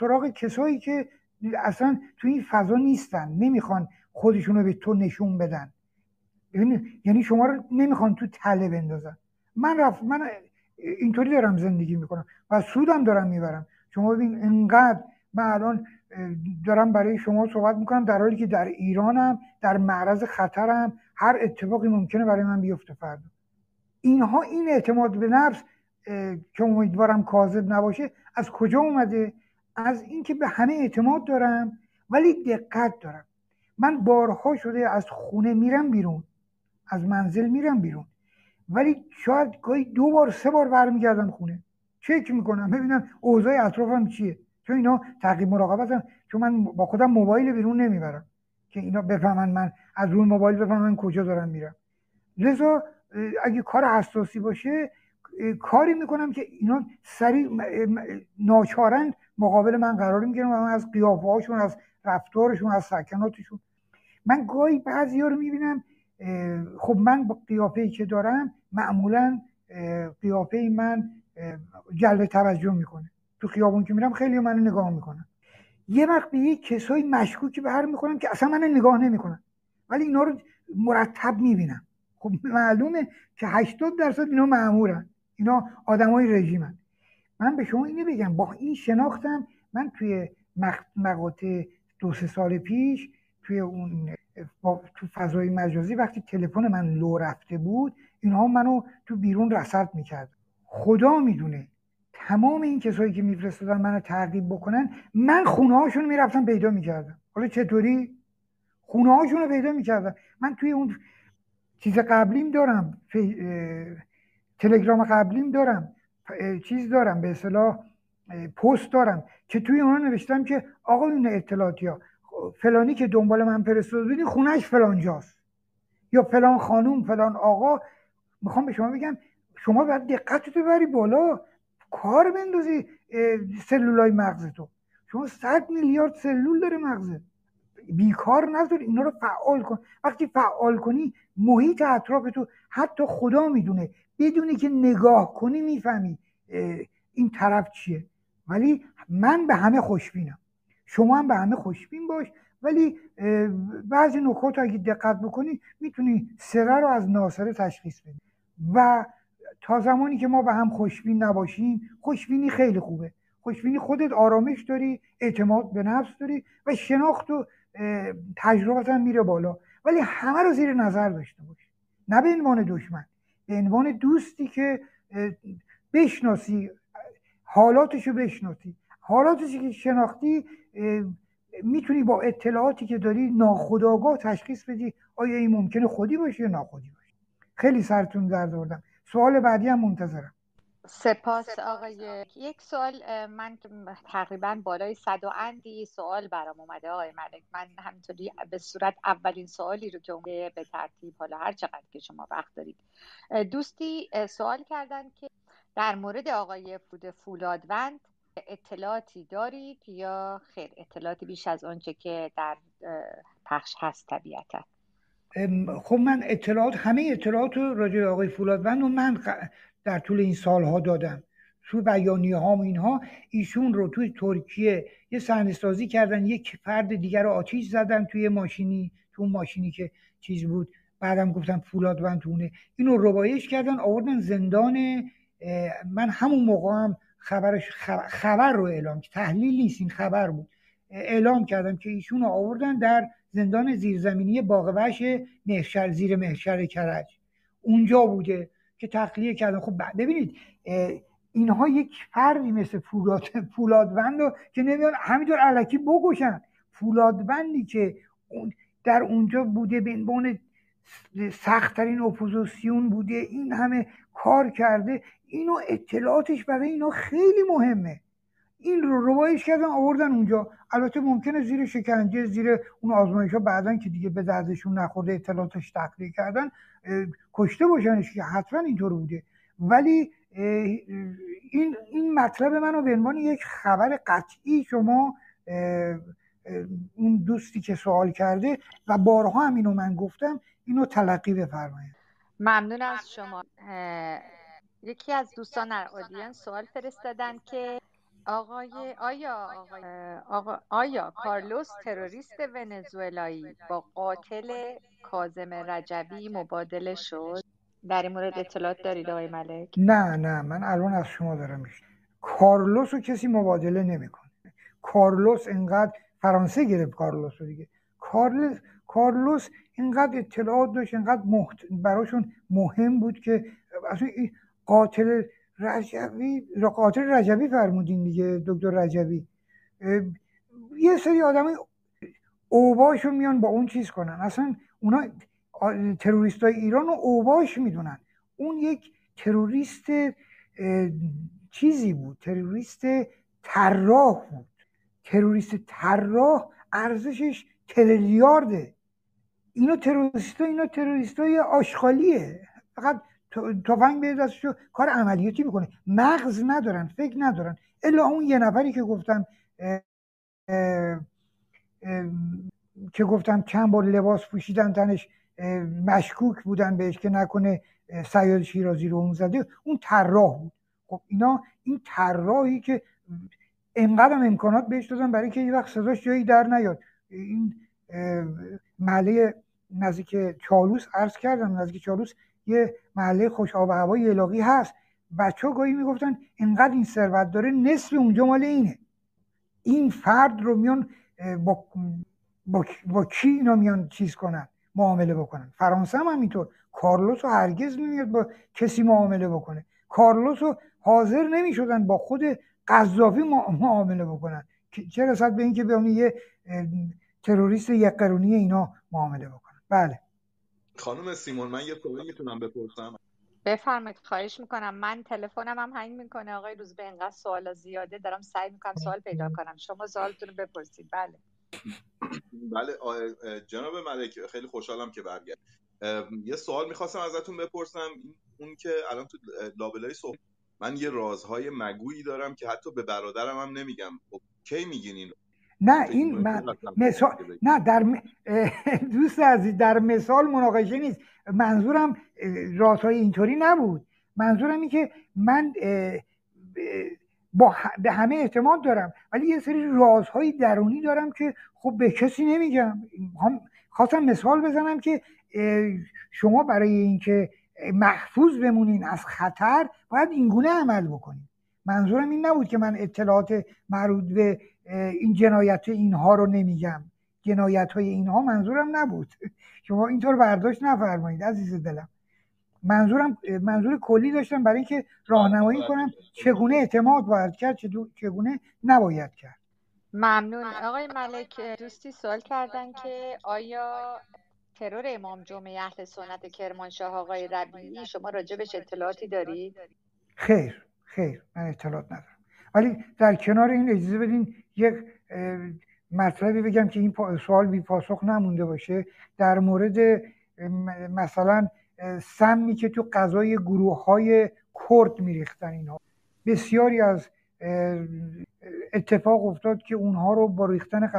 [SPEAKER 7] سراغ کسایی که اصلا تو این فضا نیستن نمی‌خوان خودشون رو به تو نشون بدن. یعنی شما رو نمی‌خوان تو تله بندازن. من رفت من اینطوری دارم زندگی می‌کنم و سودم دارم می‌برم. شما ببین انقدر من الان دارم برای شما صحبت می‌کنم در حالی که در ایرانم در معرض خطرم هر اتفاقی ممکنه برای من بیفته فردا. اینها این اعتماد به نفس که امیدوارم کاذب نباشه از کجا اومده؟ از اینکه به همه اعتماد دارم ولی دقت دارم. من بارها شده از خونه میرم بیرون از منزل میرم بیرون ولی شاید گاهی دو بار سه بار برمیگردم خونه. چک می‌کنم. ببینم اوضاع اطرافم چیه. چون اینا تعقیب مراقبت هم چون من با خودم موبایل بیرون نمی‌برم. که اینا بفهمن من از روی موبایل بفهمن کجا دارم میرم. لذا اگه کار حساسی باشه کاری می‌کنم که اینا سریع ناچارن مقابل من قرار می‌گیرم و من از قیافه هاشون از رفتارشون از سکناتشون. من گاهی بعضی ها رو می‌بینم خب من با قیافه که دارم معمولا قیافه من جلب توجه می‌کنه. تو خیابون که میرم خیلی منو نگاه می‌کنن. یه وقت به یک کسایی مشکوکی به هر می‌کنم که اصلا من نگاه نمی‌کنن. ولی اینا رو مرتب می‌بینم. خب معلومه که 80 درصد اینا معمورن اینا آدمای رژیمن. من به شما اینو بگم. با این شناختم من توی مقاطع دو سه سال پیش توی اون تو فضای مجازی وقتی تلفن من لو رفته بود اینها منو تو بیرون رصد می‌کرد خدا می‌دونه. تمام این کسایی که میفرستادن منو تعقیب بکنن من خونه هاشون می‌رفتم پیدا می‌کردم. حالا چطوری؟ خونه هاشون رو پیدا می‌کردم. من توی اون چیز قبلیم دارم. تلگرام قبلیم دارم. چیز دارم. به اصطلاح پست دارم. که توی اون نوشتم که آقا این اطلاعاتی ها فلانی که دنبال من فرستاده بودین فلان جاست یا فلان خانوم فلان آقا. می‌خوام به شما بگم شما باید دقت تو ببری بالا. کار بندازی سلولای مغزتو. شما صد میلیارد سلول داره مغزت بیکار نذار اینا رو فعال کن. وقتی فعال کنی محیط اطراف تو حتی خدا می‌دونه. بدونی که نگاه کنی می‌فهمی این طرف چیه. ولی من به همه خوشبینم. شما هم به همه خوشبین باش. ولی بعضی نکات اگه دقت بکنی می‌تونی سره رو از ناسره تشخیص بدی. و تا زمانی که ما به هم خوشبین نباشیم خوشبینی خیلی خوبه. خوشبینی خودت آرامش داری اعتماد به نفس داری و شناخت و تجربت هم میره بالا. ولی همه رو زیر نظر داشته باش. نه به عنوان دشمن به عنوان دوستی که بشناسی حالاتشو بشناسی. حالاتشو که شناختی می‌تونی با اطلاعاتی که داری ناخداگاه تشخیص بدی آیا این ممکنه خودی باشه یا ناخودی باشه. خیلی سرتون درد آوردم. سوال بعدی هم منتظرم.
[SPEAKER 1] سپاس آقای یک سوال من تقریبا بالای صد و اندی سوال برام اومده آقای ملک. من همینطوری به صورت اولین سوالی رو که به ترتیب حالا هر چقدر که شما وقت دارید. دوستی سوال کردن که در مورد آقای فود فولادوند اطلاعاتی دارید یا خیر؟ اطلاعاتی بیش از آنچه که در پخش هست طبیعتا.
[SPEAKER 7] خب من اطلاعات همه اطلاعات راجع آقای فولادوند و من در طول این سالها دادم. تو بیانیه ها و اینها ایشون رو توی ترکیه یه صحنه سازی کردن یک فرد دیگر رو آتیش زدن توی ماشینی تو ماشینی که چیز بود. بعدم گفتم فولادوند تونه اینو ربایش کردن آوردن زندان من همون موقع هم خبرش خبر رو اعلام تحلیل نیست این خبر بود. اعلام کردم که ایشون رو آوردن در زندان زیرزمینی باغوش محشر زیر محشر کرج. اونجا بوده که تخلیه کردن. خب ببینید اینها یک فردی مثل فولاد فولادوند رو که نمیان همینطور الکی بکشن. فولادوندی که در اونجا بوده به عنوان سختترین اپوزیسیون بوده این همه کار کرده اینو اطلاعاتش برای اینا خیلی مهمه. این رو روایش کردن آوردن اونجا. البته ممکنه زیر شکنجه زیر اون آزمایش ها بعدا که دیگه به دردشون نخورده اطلاعاتش تخلیه کردن کشته باشنش که حتما اینطور بوده. ولی این این مطلب منو به عنوان یک خبر قطعی شما اون دوستی که سوال کرده و بارها هم اینو من گفتم اینو تلقی بفرمایید.
[SPEAKER 1] ممنون از شما. یکی از دوستان در اودینس سوال فرستادن که آقای آیا آقا آیا کارلوس تروریست ونزوئلایی با قاتل کاظم رجبی مبادله شد؟ در این مورد اطلاعات دارید آقای ملک؟
[SPEAKER 7] نه نه من الان از شما دارم میشه کارلوس رو کسی مبادله نمی‌کنه. کارلوس انقدر فرانسه گرفت کارلوس رو دیگه. کارلوس کارلوس اینقدر اطلاعات داشت اینقدر محت... براشون مهم بود که اصلا قاتل رجبی قاتل رجبی فرمودین دیگه دکتر رجبی یه سری آدم اوباشون میان با اون چیز کنن. اصلا اونا تروریست های ایران رو اوباش می‌دونن. اون یک تروریست چیزی بود تروریست طراح بود. تروریست طراح ارزشش تریلیارده. اینا تروریست اینا تروریست های آشغالیه. فقط تفنگ به دستشو. کار عملیاتی می‌کنه. مغز ندارن فکر ندارن. الا اون یه نفری که گفتم که گفتم چند بار لباس پوشیدن تنش مشکوک بودن بهش که نکنه سیاد شیرازی رو اون زده. اون طراح بود. خب اینا این طراحی که انقدر امکانات بهش دادن برای که یه وقت صداش جایی در نیاد. این محله نزدیک چالوس عرض کردم. نزدیک چالوس یه محله خوش آب هوای علاقی هست. بچه ها گاهی می‌گفتن اینقدر این ثروت داره نصف اونجا مال اینه. این فرد رو میان با, با, با کی اینا میان چیز کنن؟ معامله بکنن. فرانسه هم همینطور. کارلوس رو هرگز نمیاد با کسی معامله بکنه. کارلوس رو حاضر نمی‌شدن با خود قذافی معامله بکنن. چه رسد به اینکه به اون یه تروریست یک قرونی اینا معامله بکنن. بله.
[SPEAKER 11] خانم سیمون من یه سوالی می‌تونم بپرسم.
[SPEAKER 1] بفرمایید خواهش می‌کنم. من تلفنم هم هنگ می‌کنه. آقای روز به اینقدر سوال زیاده دارم سعی می‌کنم سوال پیدا کنم. شما سوالتون رو بپرسید. بله.
[SPEAKER 11] بله جناب ملک خیلی خوشحالم که برگرد یه سوال می‌خواستم ازتون بپرسم. اون که الان تو لابلای صحبت من یه رازهای مگویی دارم که حتی به برادرم هم نمیگم. خب کی میگین اینو؟
[SPEAKER 7] نه این من مثال نه در (laughs) دوست عزیز در مثال مناقشه نیست. منظورم رازهای اینطوری نبود. منظورم این که من با به همه اعتماد دارم ولی یه سری رازهای درونی دارم که خب به کسی نمیگم. خواستم مثال بزنم که شما برای اینکه محفوظ بمونین از خطر باید اینگونه عمل بکنین. منظورم این نبود که من اطلاعات مربوط به این جنایت اینها رو نمیگم. جنایت های اینها منظورم نبود. (laughs) شما اینطور برداشت نفرمایید عزیز دلم. منظورم منظور کلی داشتم برای اینکه راهنمایی کنم چگونه اعتماد باید کرد چگونه نباید کرد.
[SPEAKER 1] ممنون. آقای ملک دوستی سوال کردن که آیا ترور امام جمعه اهل سنت کرمانشاه آقای ربیعی شما راجبش اطلاعاتی دارید؟
[SPEAKER 7] خیر خیر. من اطلاعات ندارم. ولی در کنار این اجازه بدین یک مطلبی بگم که این سوال بی پاسخ نمونده باشه. در مورد مثلا سمی که تو غذای گروه های کرد میریختن اینها. بسیاری از اتفاق افتاد که اونها رو با ریختن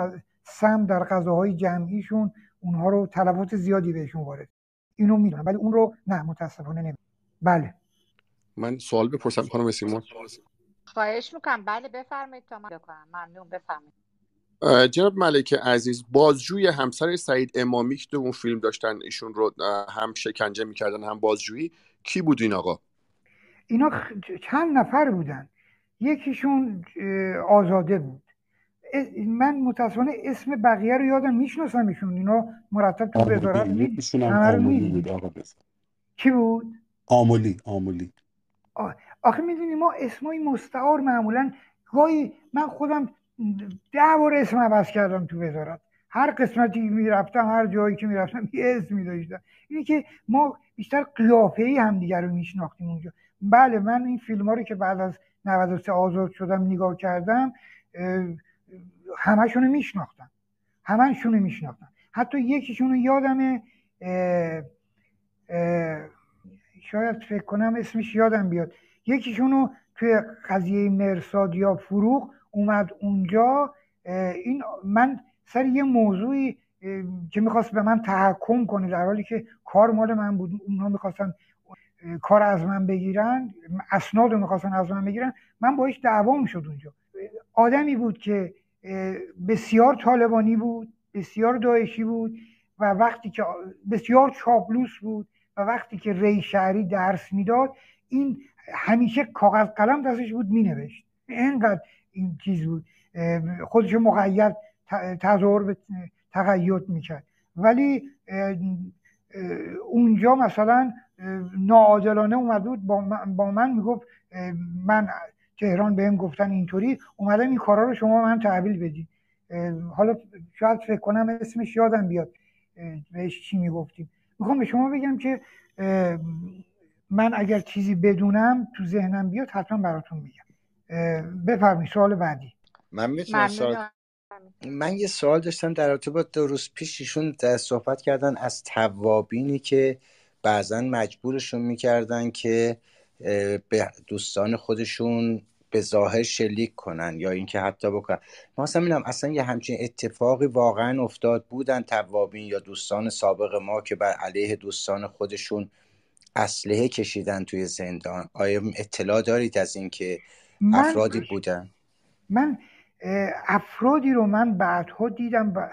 [SPEAKER 7] سم در غذاهای جمعیشون اونها رو تلفات زیادی بهشون وارد اینو می‌دونم ولی اون رو نه متاسفانه نمی بله.
[SPEAKER 8] من سوال بپرسم خانم سیمون.
[SPEAKER 1] خواهش می‌کنم. بله بفرمایید تا من بکنم ممنون بفرمایید.
[SPEAKER 8] جناب ملک عزیز بازجوی همسر سعید امامی که اون فیلم داشتن ایشون رو هم شکنجه می‌کردن هم بازجویی. کی بود این آقا؟
[SPEAKER 7] اینا چند نفر بودن. یکیشون آزاده بود. من متاسفانه اسم بقیه رو یادم می‌شناسم ایشون. اینا مرتب تو وزارت
[SPEAKER 4] می
[SPEAKER 7] کی بود؟
[SPEAKER 4] آمولی آمولی.
[SPEAKER 7] آخه می‌دونی ما اسمای مستعار معمولا گاهی من خودم ده بار اسم عوض کردم تو وزارت. هر قسمتی می‌رفتم هر جایی که می‌رفتم یه اسم میداشتم. اینه که ما بیشتر قیافه ای همدیگه رو میشناختیم اونجا. بله من این فیلم رو که بعد از 93 آزاد شدم نگاه کردم همشون رو میشناختم. همشون رو میشناختم. حتی یکیشون رو یادمه شاید فکر کنم اسمش یادم بیاد. یکیشون رو توی قضیه مرساد یا فروغ اومد اونجا این من سر یه موضوعی که می‌خواست به من تحکم کنه در حالی که کار مال من بود اونها می‌خواستن کار از من بگیرن اسناد رو می‌خواستن از من بگیرن من باش دعوام شد اونجا. آدمی بود که بسیار طالبانی بود بسیار داعشی بود و وقتی که بسیار چاپلوس بود و وقتی که ری شهری درس می‌داد این همیشه کاغذ قلم دستش بود مینوشت. اینقدر این چیز بود. خودش مقید تظاهر به تقید می‌کرد. ولی اونجا مثلا ناعادلانه اومد بود با من, می‌گفت من تهران بهم گفتن اینطوری اومدم این کارا رو شما من تحویل بدید حالا شاید فکر کنم اسمش یادم بیاد. بهش چی می‌گفتیم. می‌خوام به شما بگم که من اگر چیزی بدونم تو ذهنم بیاد حتما براتون میگم. بفرمایید سوال بعدی.
[SPEAKER 12] من می‌تونم سوال من یه سوال داشتم در رابطه با دو روز پیش ایشون صحبت کردن از توابینی که بعضا مجبورشون می‌کردن که به دوستان خودشون به ظاهر شلیک کنن یا اینکه حتی بکنن. ما اصلا می‌دونم اصلا یه همچین اتفاقی واقعا افتاد بودن توابین یا دوستان سابق ما که بر علیه دوستان خودشون اسلحه کشیدن توی زندان. آیا اطلاع دارید از اینکه افرادی بودن؟
[SPEAKER 7] من افرادی رو من بعدها دیدم و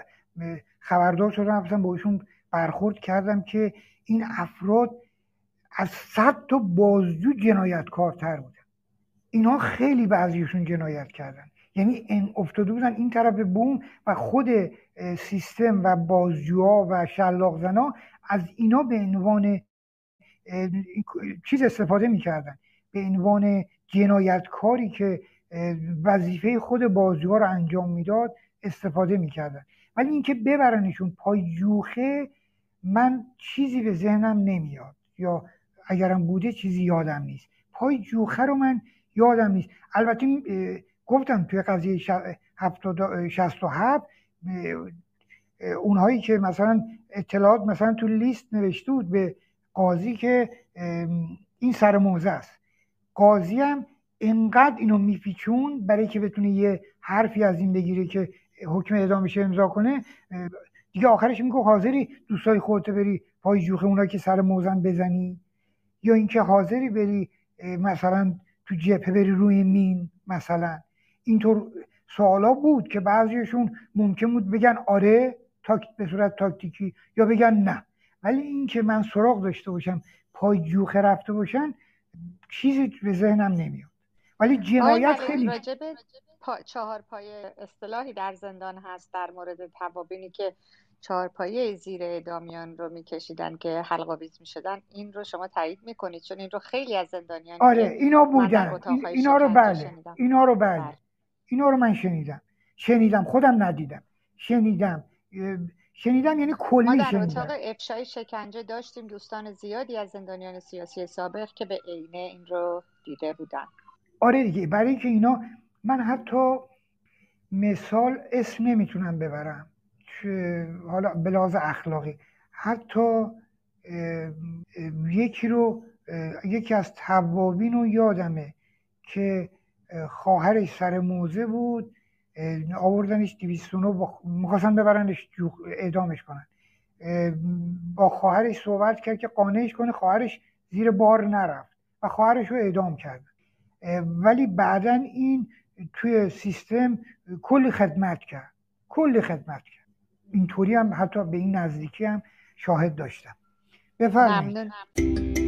[SPEAKER 7] خبردار شدم رفتم با ایشون برخورد کردم که این افراد از صد تا بازجو جنایتکارتر بودن. اینها خیلی بعضیشون جنایت کردن. یعنی این افتاده بودن این طرف بوم و خود سیستم و بازجوها و شلاق زنا از اینا به عنوان چیز استفاده می‌کردن. به عنوان جنایتکاری که وظیفه خود بازجوها رو انجام می‌داد استفاده می‌کردن. ولی اینکه ببرنشون پای جوخه من چیزی به ذهنم نمیاد. یا اگرم بوده چیزی یادم نیست. پای جوخه رو من یادم نیست. البته گفتم توی قضیه شست و هفت اونهایی که مثلا اطلاعات مثلا تو لیست نوشته بود به قاضی که این سر موزه است. قاضی هم انقدر اینو میپیچون برای که بتونه یه حرفی از این بگیره که حکم اعدامش امضا کنه. دیگه آخرش میگه حاضری دوستای خودت بری پای جوخه اونا که سر موزن بزنی. یا اینکه حاضری بری مثلا تو جبهه بری روی مین مثلا. اینطور سوالا بود که بعضیشون ممکن بود بگن آره تاکت به صورت تاکتیکی یا بگن نه. ولی اینکه من سراغ داشته باشم پای جوخه رفته باشن چیزی به ذهنم نمیاد. ولی جنایت خیلی
[SPEAKER 1] پا... چهار پای اصطلاحی در زندان هست در مورد توابینی که چهار پایه زیر اعدامیان رو میکشیدن که حلقا بیز می‌شدن. این رو شما تایید می‌کنید؟ چون این رو خیلی از زندانیان
[SPEAKER 7] آره اینا بودن. اینا رو بله. اینا رو بله. بله. اینا رو من شنیدم. شنیدم. خودم ندیدم. شنیدم. شنیدم یعنی کلی ما
[SPEAKER 1] در اتاق افشای شکنجه داشتیم دوستان زیادی از زندانیان سیاسی سابق که به عینه این رو دیده بودن.
[SPEAKER 7] آره دیگه برای که اینا من حتی مثال اسم نمی‌تونم ببرم. که حالا بلاز اخلاقی حتی یکی رو یکی از توابین رو یادمه که خواهرش سر موزه بود. آوردنش 209 با... می‌خواستن ببرنش اعدامش کنن. با خواهرش صحبت کرد که قانعش کنه خواهرش زیر بار نرفت و خواهرش رو اعدام کرد. ولی بعدا این توی سیستم کلی خدمت کرد. کلی خدمت کرد. اینطوری هم حتی به این نزدیکی هم شاهد داشتم. بفرمایید.